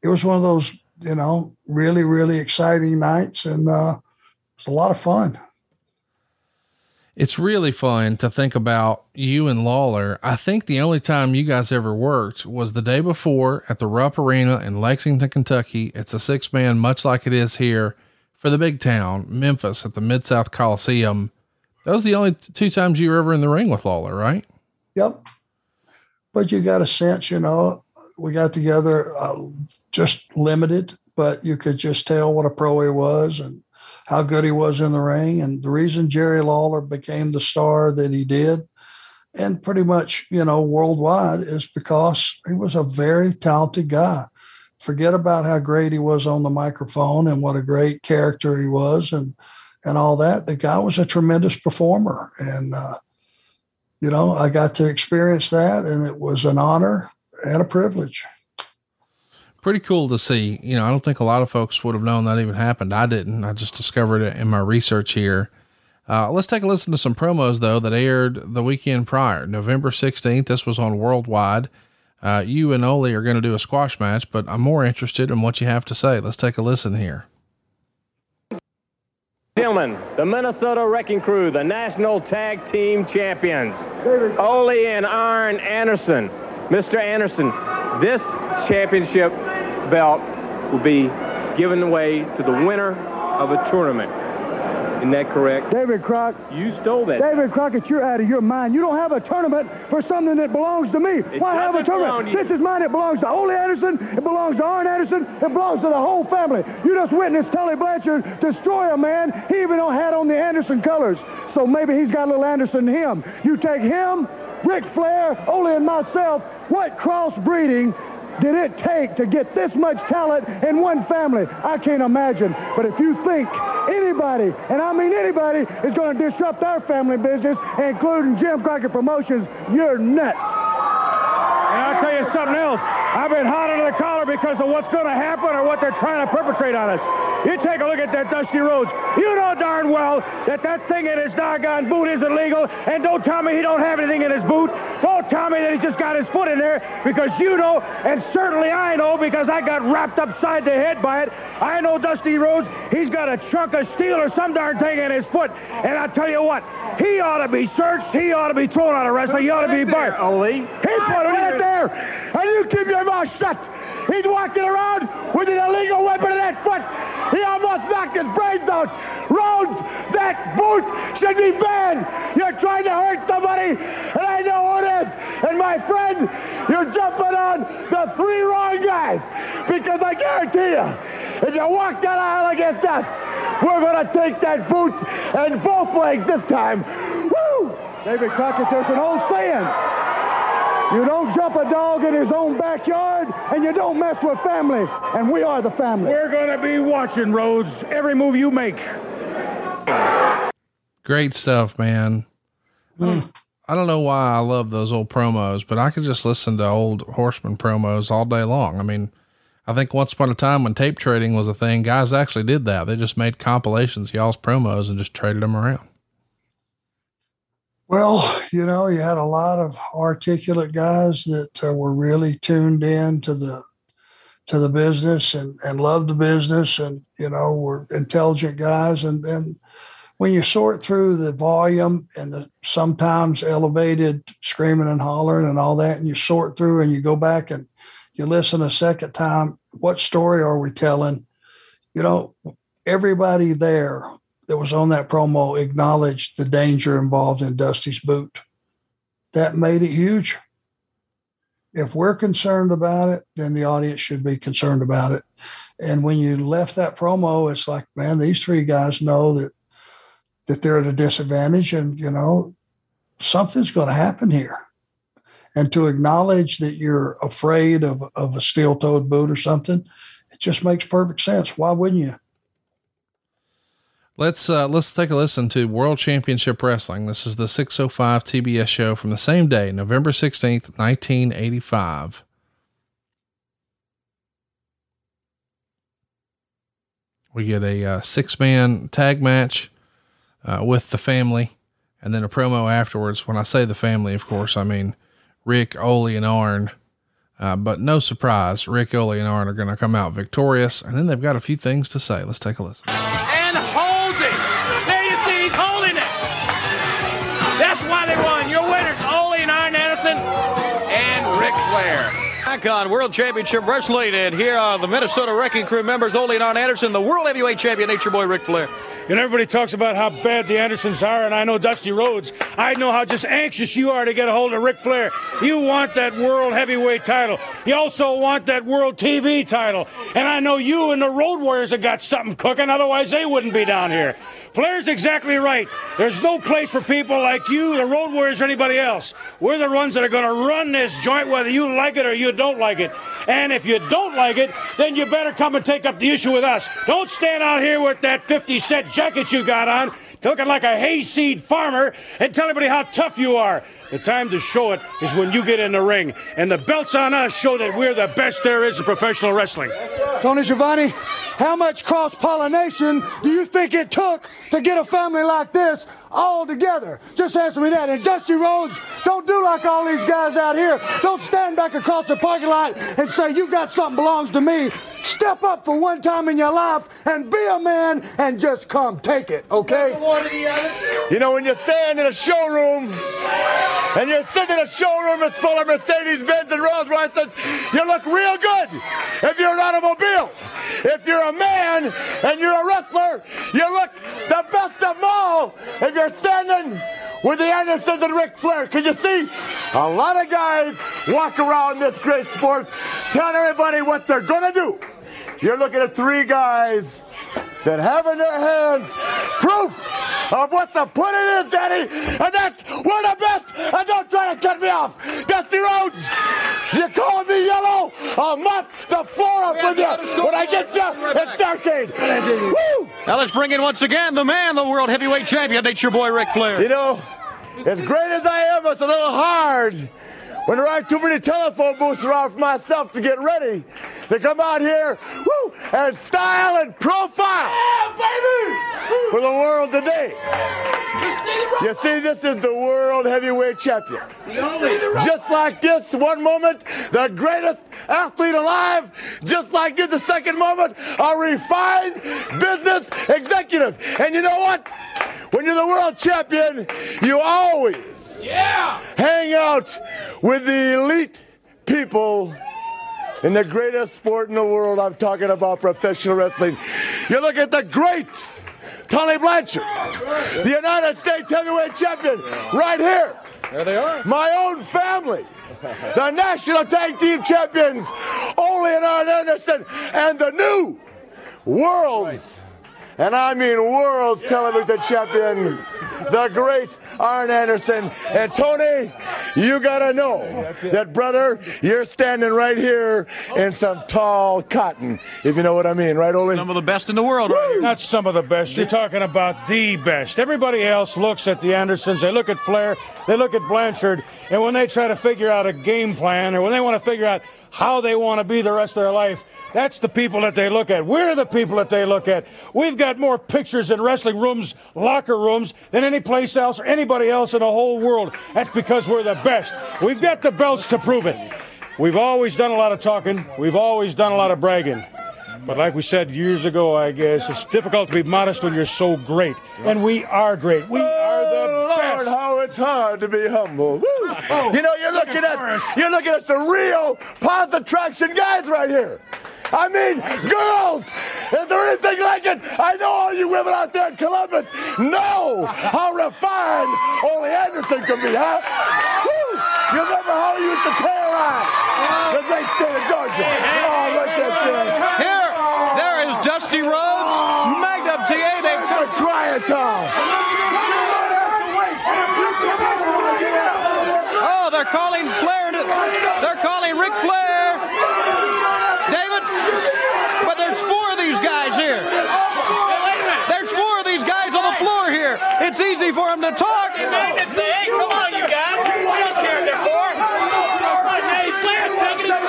it was one of those, you know, really, really exciting nights. And uh, it was a lot of fun. It's really fun to think about you and Lawler. I think the only time you guys ever worked was the day before at the Rupp Arena in Lexington, Kentucky. It's a six man, much like it is here for the big town, Memphis at the Mid South Coliseum. That was the only two times you were ever in the ring with Lawler, right? Yep. But you got a sense, you know, we got together uh, just limited, but you could just tell what a pro he was and how good he was in the ring. And the reason Jerry Lawler became the star that he did, and pretty much, you know, worldwide, is because he was a very talented guy. Forget about how great he was on the microphone and what a great character he was and and all that. The guy was a tremendous performer. And uh, you know, I got to experience that and it was an honor and a privilege. Pretty cool to see. You know, I don't think a lot of folks would have known that even happened. I didn't. I just discovered it in my research here. Uh, let's take a listen to some promos though that aired the weekend prior, November 16th. This was on Worldwide. Uh, you and Ole are going to do a squash match, but I'm more interested in what you have to say. Let's take a listen here. Gentlemen, the Minnesota Wrecking Crew, the National Tag Team Champions, Ole and Arn Anderson. Mr. Anderson, this championship belt will be given away to the winner of a tournament. Isn't that correct? David Crock. You stole that. David Crockett, you're out of your mind. You don't have a tournament for something that belongs to me. It Why have a tournament? This is mine. It belongs to Ole Anderson. It belongs to Arn Anderson. It belongs to the whole family. You just witnessed Tully Blanchard destroy a man. He even don't had on the Anderson colors. So maybe he's got a little Anderson in him. You take him, Ric Flair, Ole, and myself. What crossbreeding did it take to get this much talent in one family? I can't imagine. But if you think anybody, and I mean anybody, is going to disrupt our family business, including Jim Crockett Promotions, you're nuts. And I'll tell you something else. I've been hot under the collar because of what's going to happen or what they're trying to perpetrate on us. You take a look at that Dusty Rhodes. You know darn well that that thing in his doggone boot is illegal. And don't tell me he don't have anything in his boot. Don't tell me that he just got his foot in there because you know, and certainly I know because I got wrapped upside the head by it. I know Dusty Rhodes. He's got a chunk of steel or some darn thing in his foot. And I tell you what, he ought to be searched. He ought to be thrown out of wrestling. He ought to be barred. Ole. He put it right there, and you keep your mouth shut. He's walking around with an illegal weapon in that foot. He almost knocked his brains out. Rhodes, that boot should be banned. You're trying to hurt somebody, and I know who it is. And my friend, you're jumping on the three wrong guys because I guarantee you, if you walk that aisle against us, we're going to take that boot and both legs this time. Woo! David Crockett, there's an old saying. You don't jump a dog in his own backyard, and you don't mess with family. And we are the family. We're going to be watching, Rhodes, every move you make. Great stuff, man. Mm. I don't know why I love those old promos, but I could just listen to old horseman promos all day long. I mean, I think once upon a time when tape trading was a thing, guys actually did that. They just made compilations of y'all's promos and just traded them around. Well, you know, you had a lot of articulate guys that uh, were really tuned in to the to the business and and loved the business, and you know, were intelligent guys. And then when you sort through the volume and the sometimes elevated screaming and hollering and all that, and you sort through and you go back and You listen a second time, what story are we telling? You know, everybody there that was on that promo acknowledged the danger involved in Dusty's boot. That made it huge. If we're concerned about it, then the audience should be concerned about it. And when you left that promo, it's like, man, these three guys know that that they're at a disadvantage, and you know, something's going to happen here. And to acknowledge that you're afraid of, of a steel-toed boot or something, it just makes perfect sense. Why wouldn't you? Let's uh, let's take a listen to World Championship Wrestling. This is the 605 TBS show from the same day, November 16th, 1985. We get a uh, six man tag match uh, with the family and then a promo afterwards. When I say the family, of course, I mean Ric, Ole, and Arn. Uh, but no surprise, Ric, Ole, and Arn are going to come out victorious. And then they've got a few things to say. Let's take a listen. Back on World Championship Wrestling, and here are the Minnesota Wrecking Crew members, Ole and Arn Anderson, the World Heavyweight Champion, Nature Boy Ric Flair. And everybody talks about how bad the Andersons are, and I know Dusty Rhodes. I know how just anxious you are to get a hold of Ric Flair. You want that World Heavyweight title. You also want that World TV title. And I know you and the Road Warriors have got something cooking, otherwise they wouldn't be down here. Flair's exactly right. There's no place for people like you, the Road Warriors, or anybody else. We're the ones that are going to run this joint whether you like it or you don't like it. And if you don't like it, then you better come and take up the issue with us. Don't stand out here with that 50 cent jacket you got on, looking like a hayseed farmer, and tell everybody how tough you are. The time to show it is when you get in the ring. And the belts on us show that we're the best there is in professional wrestling. Tony Schiavone, how much cross pollination do you think it took to get a family like this all together? Just answer me that. And Dusty Rhodes, don't do like all these guys out here. Don't stand back across the parking lot and say, You got something belongs to me. Step up for one time in your life and be a man and just come take it, okay? You know, when you stand in a showroom and you're sitting in a showroom that's full of Mercedes Benz and Rolls Royces, you look real good if you're an automobile. If you're a man and you're a wrestler, you look the best of them all if you're standing with the Andersons and Ric Flair. Can you see? A lot of guys walk around this great sport telling everybody what they're going to do. You're looking at three guys that have in their hands proof of what the pudding is, Daddy, and that's we're the best. And don't try to cut me off, Dusty Rhodes. you're calling me yellow? I'll mop the floor up with you. When I get you, it's Starcade. Woo! Now let's bring in once again the man, the World Heavyweight Champion, It's your Boy Ric Flair. You know, as great as I am, it's a little hard when there aren't too many telephone booths around for myself to get ready to come out here woo, and style and profile for the world today. You see, this is the world heavyweight champion. Just like this, one moment, the greatest athlete alive. Just like this, the second moment, a refined business executive. And you know what? When you're the world champion, you always Yeah! hang out with the elite people in the greatest sport in the world. I'm talking about professional wrestling. You look at the great Tully Blanchard, the United States heavyweight champion, right here. There they are. My own family. The national tag team champions, Ole and Arn Anderson, and the new world's, and I mean world's television champion, the great Arn Anderson. And Tony, you gotta know that, brother, you're standing right here in some tall cotton, if you know what I mean, right, Ole? Some of the best in the world right. Not some of the best. You're talking about the best. Everybody else looks at the Andersons, they look at Flair, they look at Blanchard, and when they try to figure out a game plan or when they want to figure out how they want to be the rest of their life, that's the people that they look at. We're the people that they look at. We've got more pictures in wrestling rooms, locker rooms, than any place else or anybody else in the whole world. That's because we're the best. We've got the belts to prove it. We've always done a lot of talking. We've always done a lot of bragging. But like we said years ago, I guess, it's difficult to be modest when you're so great. And we are great. We are the oh, Lord, how it's hard to be humble. Woo. Oh, you know, you're looking at you're looking at the real path attraction guys right here. I mean, girls, is there anything like it? I know all you women out there in Columbus know how refined Ole Anderson can be, huh? Woo. You remember how he used to terrorize the great state of Georgia? Oh, look at this. Here, there is Dusty Rhodes, Magnum TA. They've got a quiet time. Oh, they're calling Flair. To, they're calling Ric Flair. David, but there's four of these guys here. There's four of these guys on the floor here. It's easy for them to talk. Come on, you guys. We don't care if they're four. Hey, Flair's taking his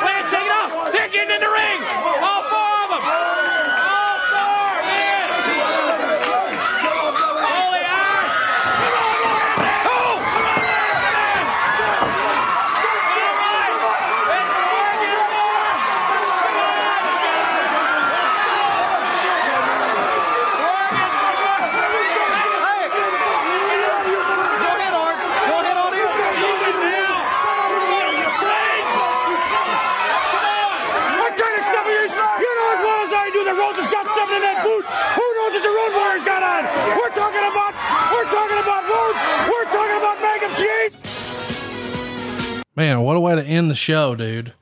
Flair's taking off. They're getting in the ring. All four of them. All four, man. Holy Iron. Oh! Go ahead, Art. Go ahead on here. What kind of stuff are you? You know as well as I do that Rhodes has got something in that boot. Who knows what the Road Warriors got on? We're talking about. We're talking about Rhodes. We're talking about Magnum TA. Man, what a way to end the show, dude.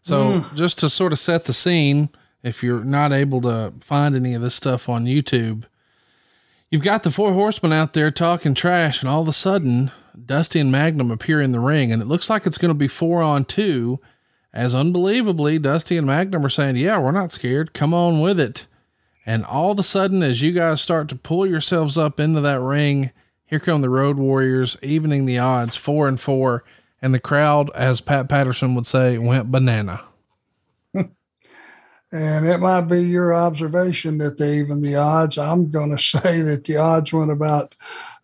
So, mm. just to sort of set the scene, if you're not able to find any of this stuff on YouTube, you've got the four horsemen out there talking trash, and all of a sudden, Dusty and Magnum appear in the ring, and it looks like it's going to be four on two. As unbelievably, Dusty and Magnum are saying, Yeah, we're not scared. Come on with it. And all of a sudden, as you guys start to pull yourselves up into that ring, here come the Road Warriors, evening the odds, four and four. And the crowd, as Pat Patterson would say, went banana. And it might be your observation that they even the odds. I'm going to say that the odds went about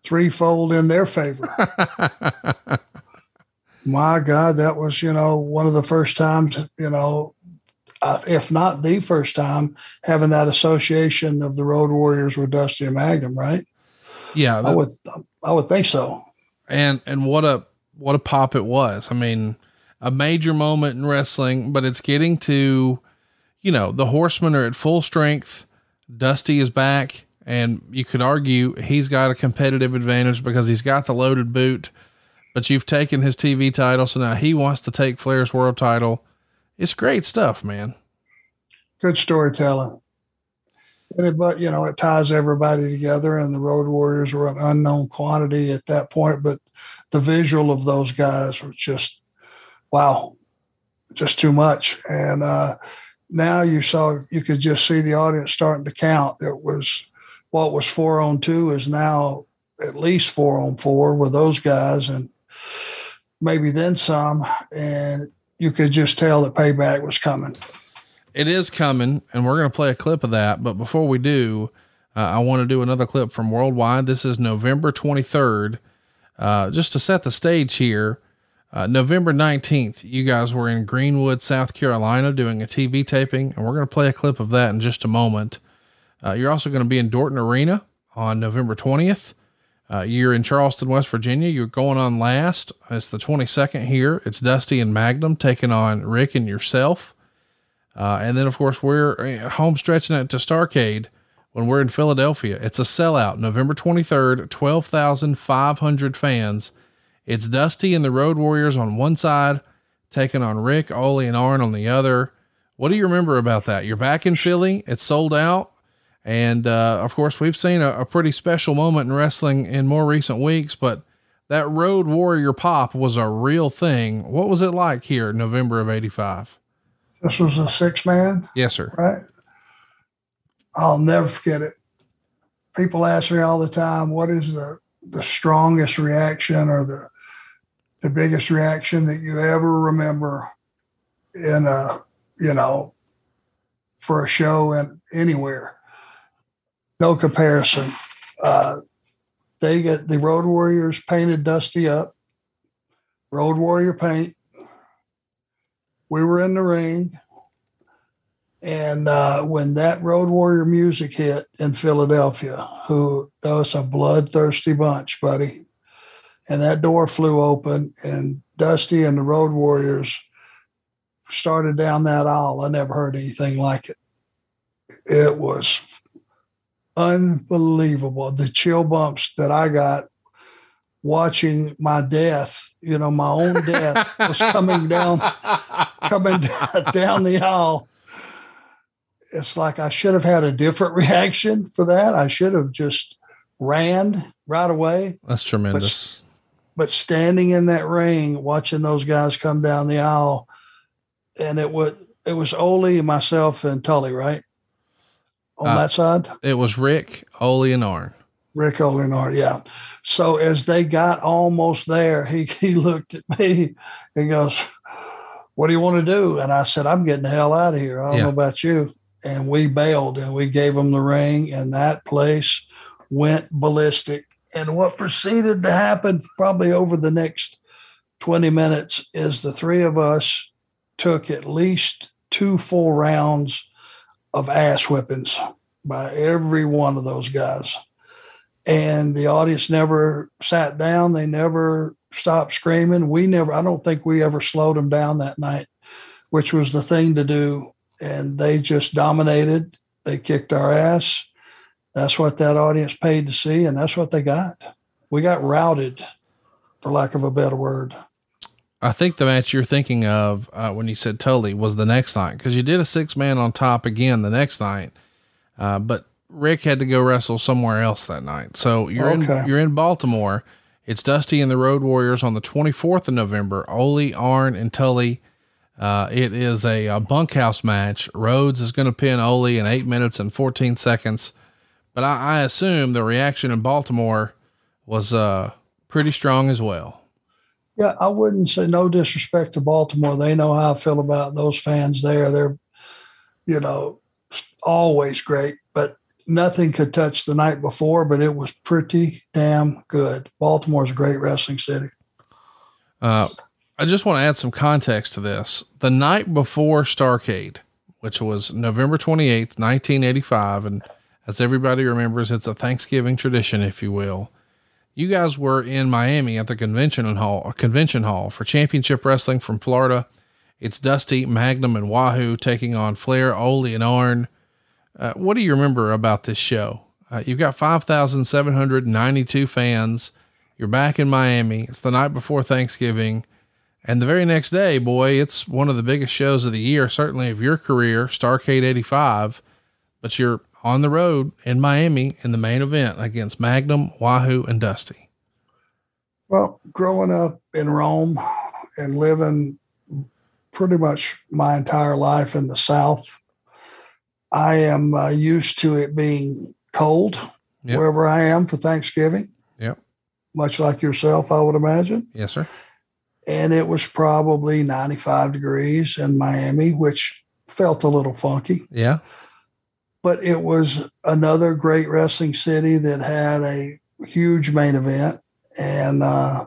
threefold in their favor. My God, that was, you know, one of the first times, you know, uh, if not the first time, having that association of the Road Warriors with Dusty and Magnum, right? Yeah, I would, I would think so. and and what a what a pop it was. I mean, a major moment in wrestling, but it's getting to, you know, the Horsemen are at full strength. Dusty is back, and you could argue he's got a competitive advantage because he's got the loaded boot. But you've taken his TV title, so now he wants to take Flair's world title. It's great stuff, man. Good storytelling. And it, but you know, it ties everybody together. And the Road Warriors were an unknown quantity at that point, but the visual of those guys was just wow, just too much. And uh, now you saw you could just see the audience starting to count. It was what was four on two is now at least four on four with those guys, and maybe then some. And you could just tell that payback was coming. It is coming, and we're going to play a clip of that. But before we do, uh, I want to do another clip from Worldwide. This is November 23rd. Uh, just to set the stage here, uh, November 19th, you guys were in Greenwood, South Carolina, doing a TV taping, and we're going to play a clip of that in just a moment. Uh, you're also going to be in Dorton Arena on November 20th. Uh, you're in Charleston, West Virginia. You're going on last. It's the 22nd here. It's Dusty and Magnum taking on Ric and yourself. Uh, and then, of course, we're uh, home stretching it to Starcade when we're in Philadelphia. It's a sellout, November 23rd, 12,500 fans. It's Dusty and the Road Warriors on one side, taking on Ric, Ole, and Arn on the other. What do you remember about that? You're back in Philly. It's sold out. And, uh, of course, we've seen a, a pretty special moment in wrestling in more recent weeks, but that Road Warrior pop was a real thing. What was it like here November of 85? This was a six man, Yes, sir. right? I'll never forget it. People ask me all the time, what is the, the strongest reaction or the the biggest reaction that you ever remember in a, you know, for a show and anywhere. No comparison. Uh, they get the Road Warriors painted Dusty up, Road Warrior paint. We were in the ring, And uh, when that Road Warrior music hit in Philadelphia, who that was a bloodthirsty bunch, buddy. And that door flew open, and Dusty and the Road Warriors started down that aisle. I never heard anything like it. It was unbelievable. The chill bumps that I got watching my death, you know, my own death was coming down, coming down the aisle. It's like I should have had a different reaction for that. I should have just ran right away. That's tremendous. But, but standing in that ring, watching those guys come down the aisle, and it would it was Ole, myself, and Tully, right? On Uh, that side? It was Ric, Ole, and Arn. Ric Olenard, yeah. So as they got almost there, he he looked at me and goes, What do you want to do? And I said, I'm getting the hell out of here. I don't Yeah. know about you. And we bailed and we gave them the ring, and that place went ballistic. And what proceeded to happen probably over the next 20 minutes is the three of us took at least two full rounds of ass whippings by every one of those guys and the audience never sat down. They never stopped screaming. We never, I don't think we ever slowed them down that night, which was the thing to do. And they just dominated. They kicked our ass. That's what that audience paid to see, and that's what they got. We got routed, for lack of a better word. I think the match you're thinking of uh, when you said Tully was the next night because you did a six man on top again the next night, uh, but Ric had to go wrestle somewhere else that night. So you're Okay. in you're in Baltimore. It's Dusty and the Road Warriors on the 24th of November. Ole, Arn, and Tully. Uh, it is a, a bunkhouse match. Rhodes is going to pin Ole in eight minutes and 14 seconds. But I, I assume the reaction in Baltimore was uh, pretty strong as well. Yeah, I wouldn't say no disrespect to Baltimore. They know how I feel about those fans there. They're, you know, always great, but nothing could touch the night before, but it was pretty damn good. Baltimore's a great wrestling city. Uh, I just want to add some context to this. The night before Starcade, which was November 28th, 1985, and as everybody remembers, it's a Thanksgiving tradition, if you will. You guys were in Miami at the convention hall, a convention hall for championship wrestling from Florida. It's Dusty, Magnum, and Wahoo taking on Flair, Ole, and Arn. Uh, what do you remember about this show? Uh, you've got 5,792 fans. You're back in Miami. It's the night before Thanksgiving. And the very next day, boy, it's one of the biggest shows of the year, certainly of your career, Starcade 85. But you're on the road in Miami in the main event against Magnum, Wahoo, and Dusty. Well, growing up in Rome and living pretty much my entire life in the South, I am uh, used to it being cold Yep. wherever I am for Thanksgiving, Yep. much like yourself, I would imagine. Yes, sir. And it was probably 95 degrees in Miami, which felt a little funky. Yeah. but it was another great wrestling city that had a huge main event. And, uh,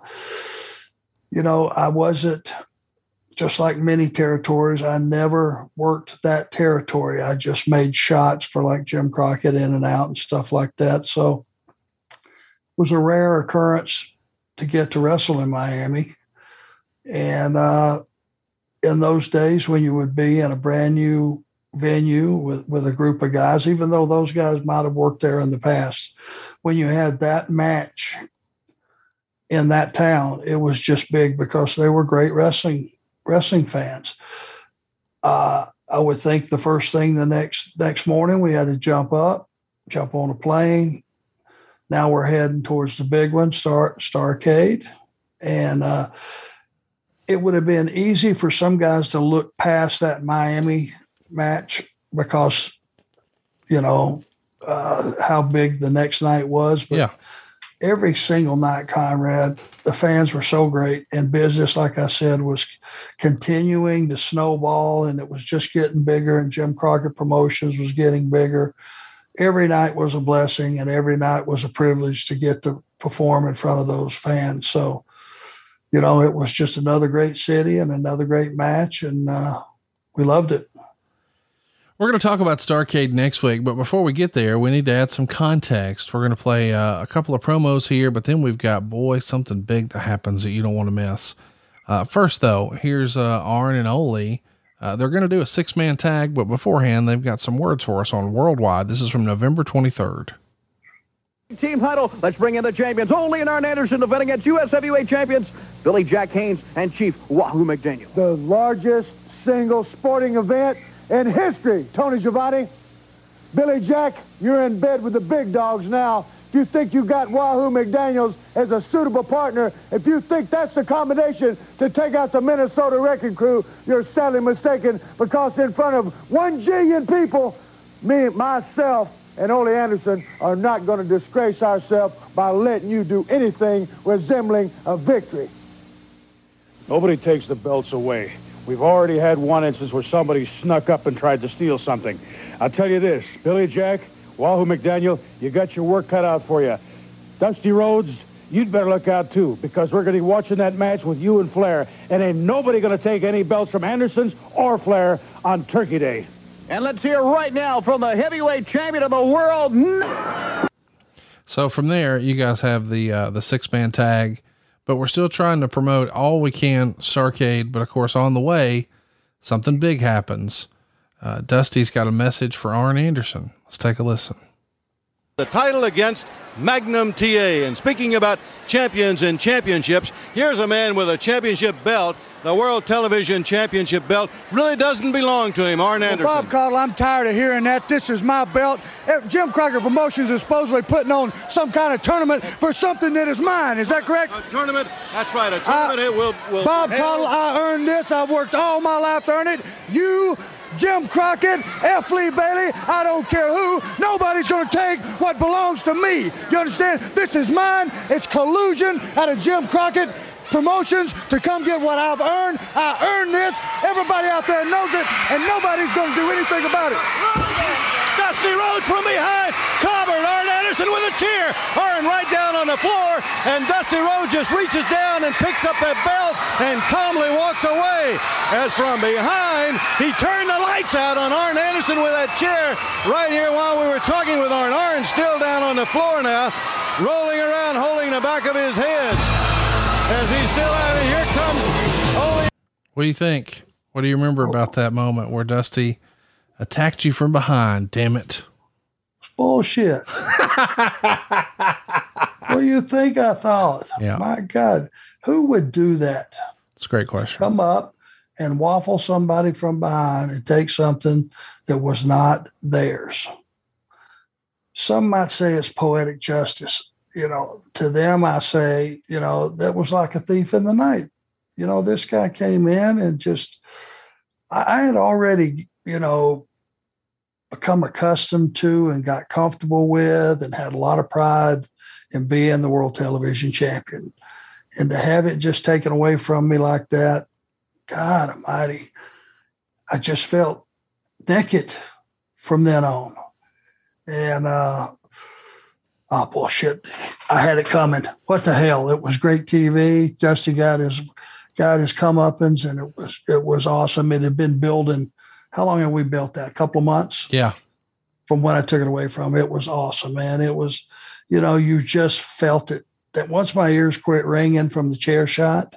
you know, I wasn't just like many territories, I never worked that territory. I just made shots for like Jim Crockett in and out and stuff like that. So it was a rare occurrence to get to wrestle in Miami. And uh, in those days when you would be in a brand new venue with, with a group of guys, even though those guys might have worked there in the past, when you had that match in that town, it was just big because they were great wrestling wrestling fans. Uh, I would think the first thing the next next morning we had to jump up, jump on a plane. Now we're heading towards the big one, Star Starcade, and uh, it would have been easy for some guys to look past that Miami match because you know uh, how big the next night was. But Yeah. every single night, Conrad, the fans were so great, and business, like I said, was continuing to snowball, and it was just getting bigger. And Jim Crockett Promotions was getting bigger. Every night was a blessing, and every night was a privilege to get to perform in front of those fans. So, you know, it was just another great city and another great match, and uh, we loved it. We're going to talk about Starcade next week, but before we get there, we need to add some context. We're going to play uh, a couple of promos here, but then we've got, boy, something big that happens that you don't want to miss. Uh, first, though, here's uh, Arn and Ole. Uh, they're going to do a six man tag, but beforehand, they've got some words for us on Worldwide. This is from November 23rd. Team title. Let's bring in the champions. Ole and Arn Anderson defending against U.S. heavyweight champions Billy Jack Haynes and Chief Wahoo McDaniel. The largest single sporting event in history, Tony Schiavone. Billy Jack, you're in bed with the big dogs now. Do you think you've got Wahoo McDaniels as a suitable partner, if you think that's the combination to take out the Minnesota Wrecking Crew, you're sadly mistaken because in front of one jillion people, me, myself, and Ole Anderson are not going to disgrace ourselves by letting you do anything resembling a victory. Nobody takes the belts away. We've already had one instance where somebody snuck up and tried to steal something. I'll tell you this, Billy Jack, Wahoo McDaniel, you got your work cut out for you. Dusty Rhodes, you'd better look out too, because we're going to be watching that match with you and Flair, and ain't nobody going to take any belts from Anderson's or Flair on Turkey Day. And let's hear right now from the heavyweight champion of the world. So from there, you guys have the uh, the six man tag, but we're still trying to promote all we can Starcade. But of course, on the way, something big happens. Uh, Dusty's got a message for Arn Anderson. Let's take a listen. The title against Magnum TA. And speaking about champions and championships, here's a man with a championship belt. The World Television Championship belt really doesn't belong to him, Arn Anderson. Well, Bob Caudle, I'm tired of hearing that. This is my belt. Eh, Jim Crockett Promotions is supposedly putting on some kind of tournament for something that is mine. Is that correct? A tournament? That's right. A tournament. it will. will Bob Caudle, I earned this. I've worked all my life to earn it. You. Jim Crockett, F. Lee Bailey, I don't care who, nobody's gonna take what belongs to me. You understand? This is mine. It's collusion out of Jim Crockett promotions to come get what I've earned. I earned this. Everybody out there knows it, and nobody's gonna do anything about it. Dusty Rhodes from behind. Clobbered Arn Anderson with a cheer. Arn right down on the floor. And Dusty Rhodes just reaches down and picks up that belt and calmly walks away. As from behind, he turned the lights out on Arn Anderson with that chair right here while we were talking with Arn. Arn still down on the floor now, rolling around, holding the back of his head. As he's still out, here comes Ole What do you think? What do you remember about that moment where Dusty attacked you from behind? Damn it. Bullshit. what do you think I thought? Yeah. My God, who would do that? It's a great question. Come up and waffle somebody from behind and take something that was not theirs. Some might say it's poetic justice. You know, to them, I say, you know, that was like a thief in the night. You know, this guy came in and just, I, I had already, you know, become accustomed to and got comfortable with and had a lot of pride in being the world television champion. And to have it just taken away from me like that, God Almighty, I just felt naked from then on. And uh oh bullshit. I had it coming. What the hell? It was great TV. Dusty got his got his comeuppance and it was it was awesome. It had been building. How long have we built that? A couple of months? Yeah. from when I took it away from. It was awesome, man. It was, you know, you just felt it. That once my ears quit ringing from the chair shot,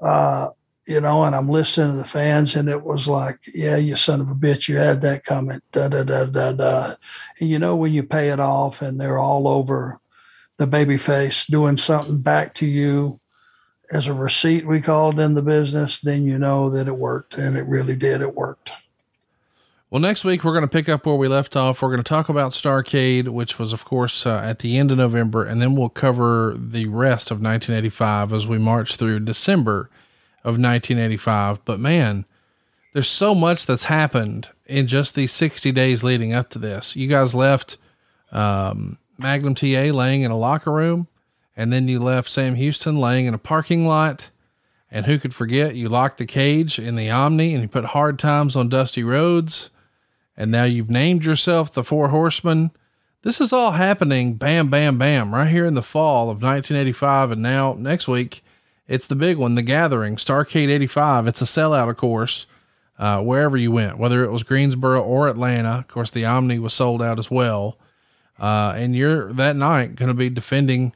uh, you know, and I'm listening to the fans, and it was like, yeah, you son of a bitch, you had that coming, da da da da da. And you know when you pay it off, and they're all over the baby face doing something back to you as a receipt, we called in the business, then you know that it worked, and it really did. It worked. Well, next week we're going to pick up where we left off. We're going to talk about Starcade, which was, of course, uh, at the end of November, and then we'll cover the rest of 1985 as we march through December of 1985. But man, there's so much that's happened in just these 60 days leading up to this. You guys left um, Magnum TA laying in a locker room, and then you left Sam Houston laying in a parking lot. And who could forget you locked the cage in the Omni and you put hard times on Dusty Rhodes. And now you've named yourself the Four Horsemen. This is all happening bam, bam, bam, right here in the fall of 1985. And now next week, it's the big one, The Gathering, Starcade 85. It's a sellout, of course. uh, wherever you went, whether it was Greensboro or Atlanta. Of course, the Omni was sold out as well. Uh, and you're that night going to be defending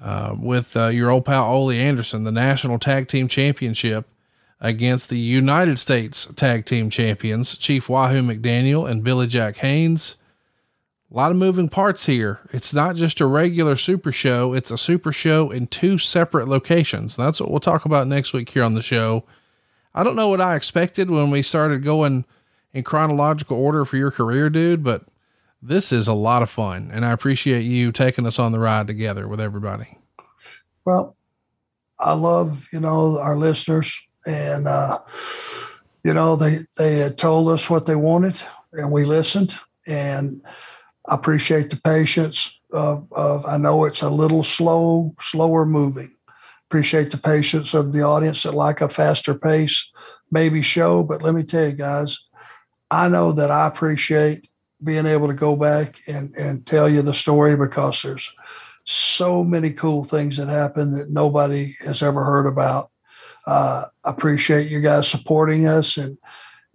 uh, with uh, your old pal Ole Anderson, the National Tag Team Championship against the United States Tag Team Champions, Chief Wahoo McDaniel and Billy Jack Haynes. A lot of moving parts here. It's not just a regular super show, it's a super show in two separate locations. That's what we'll talk about next week here on the show. I don't know what I expected when we started going in chronological order for your career, dude, but this is a lot of fun. And I appreciate you taking us on the ride together with everybody. Well, I love, you know, our listeners and, uh, you know, they, they had told us what they wanted and we listened and I appreciate the patience of, of, I know it's a little slow, slower moving. Appreciate the patience of the audience that like a faster pace, maybe show. But let me tell you guys, I know that I appreciate being able to go back and, and tell you the story because there's so many cool things that happen that nobody has ever heard about. Uh, appreciate you guys supporting us and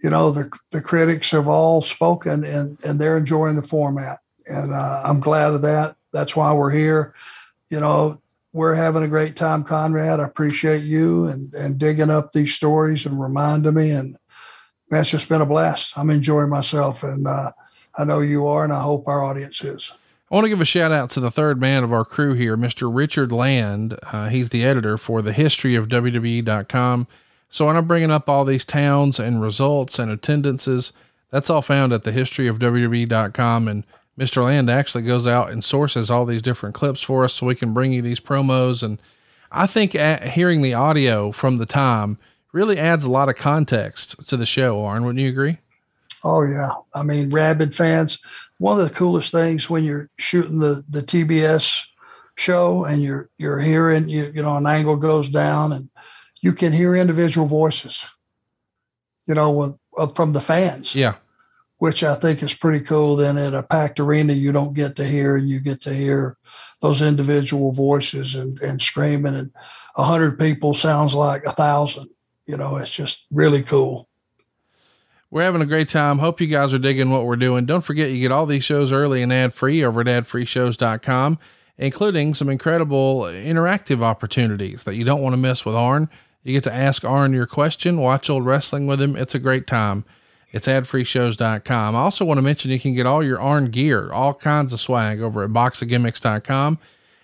you know the the critics have all spoken and and they're enjoying the format and uh, I'm glad of that. That's why we're here. You know, we're having a great time, Conrad. I appreciate you and and digging up these stories and reminding me. And it's just been a blast. I'm enjoying myself, and uh, I know you are, and I hope our audience is. I want to give a shout out to the third man of our crew here, Mr. Richard Land. Uh, he's the editor for the history of WWE.com. So when I'm bringing up all these towns and results and attendances, that's all found at the history of WWE.com. And Mr. Land actually goes out and sources all these different clips for us so we can bring you these promos. And I think hearing the audio from the time really adds a lot of context to the show, Arn. Wouldn't you agree? Oh yeah. I mean, rabid fans. One of the coolest things when you're shooting the the TBS show and you're you're hearing you you know an angle goes down and you can hear individual voices. You know, uh, from the fans. Yeah. Which I think is pretty cool. Then at a packed arena, you don't get to hear, and you get to hear those individual voices and, and screaming. And a hundred people sounds like a thousand. You know, it's just really cool. We're having a great time. Hope you guys are digging what we're doing. Don't forget you get all these shows early and ad free over at adfreeshows.com, including some incredible interactive opportunities that you don't want to miss with Arn. You get to ask Arn your question, watch old wrestling with him. It's a great time. It's adfreeshows.com. I also want to mention you can get all your Arn gear, all kinds of swag over at boxofgimmicks.com.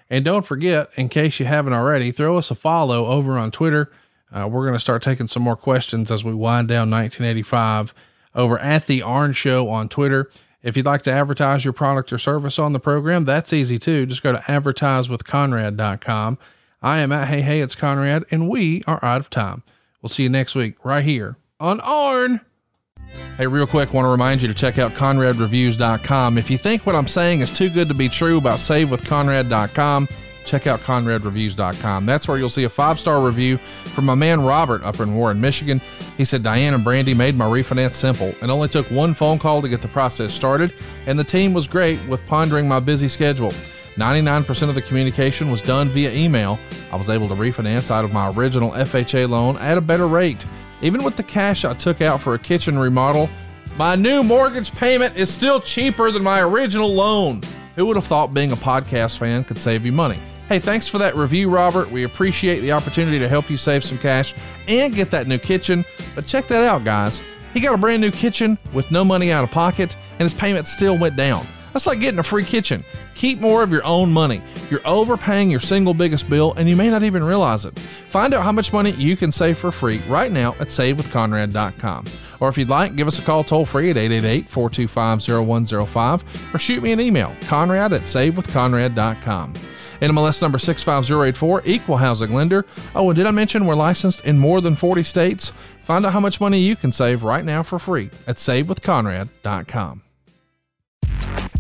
And don't forget, in case you haven't already, throw us a follow over on Twitter uh, we're going to start taking some more questions as we wind down 1985 over at the Arn Show on Twitter. If you'd like to advertise your product or service on the program, that's easy too. Just go to advertisewithconrad.com. I am at Hey Hey, it's Conrad, and we are out of time. We'll see you next week right here on Arn. Hey, real quick, want to remind you to check out ConradReviews.com. If you think what I'm saying is too good to be true about SaveWithConrad.com, check out ConradReviews.com. That's where you'll see a five star review from my man Robert up in Warren, Michigan. He said, Diane and Brandy made my refinance simple and only took one phone call to get the process started, and the team was great with pondering my busy schedule. 99% of the communication was done via email. I was able to refinance out of my original FHA loan at a better rate. Even with the cash I took out for a kitchen remodel, my new mortgage payment is still cheaper than my original loan. Who would have thought being a podcast fan could save you money? Hey, thanks for that review, Robert. We appreciate the opportunity to help you save some cash and get that new kitchen. But check that out, guys. He got a brand new kitchen with no money out of pocket, and his payment still went down. That's like getting a free kitchen. Keep more of your own money. You're overpaying your single biggest bill, and you may not even realize it. Find out how much money you can save for free right now at SaveWithConrad.com. Or if you'd like, give us a call toll free at 888 425 0105 or shoot me an email, conrad at SaveWithConrad.com. NMLS number 65084, equal housing lender. Oh, and did I mention we're licensed in more than 40 states? Find out how much money you can save right now for free at SaveWithConrad.com.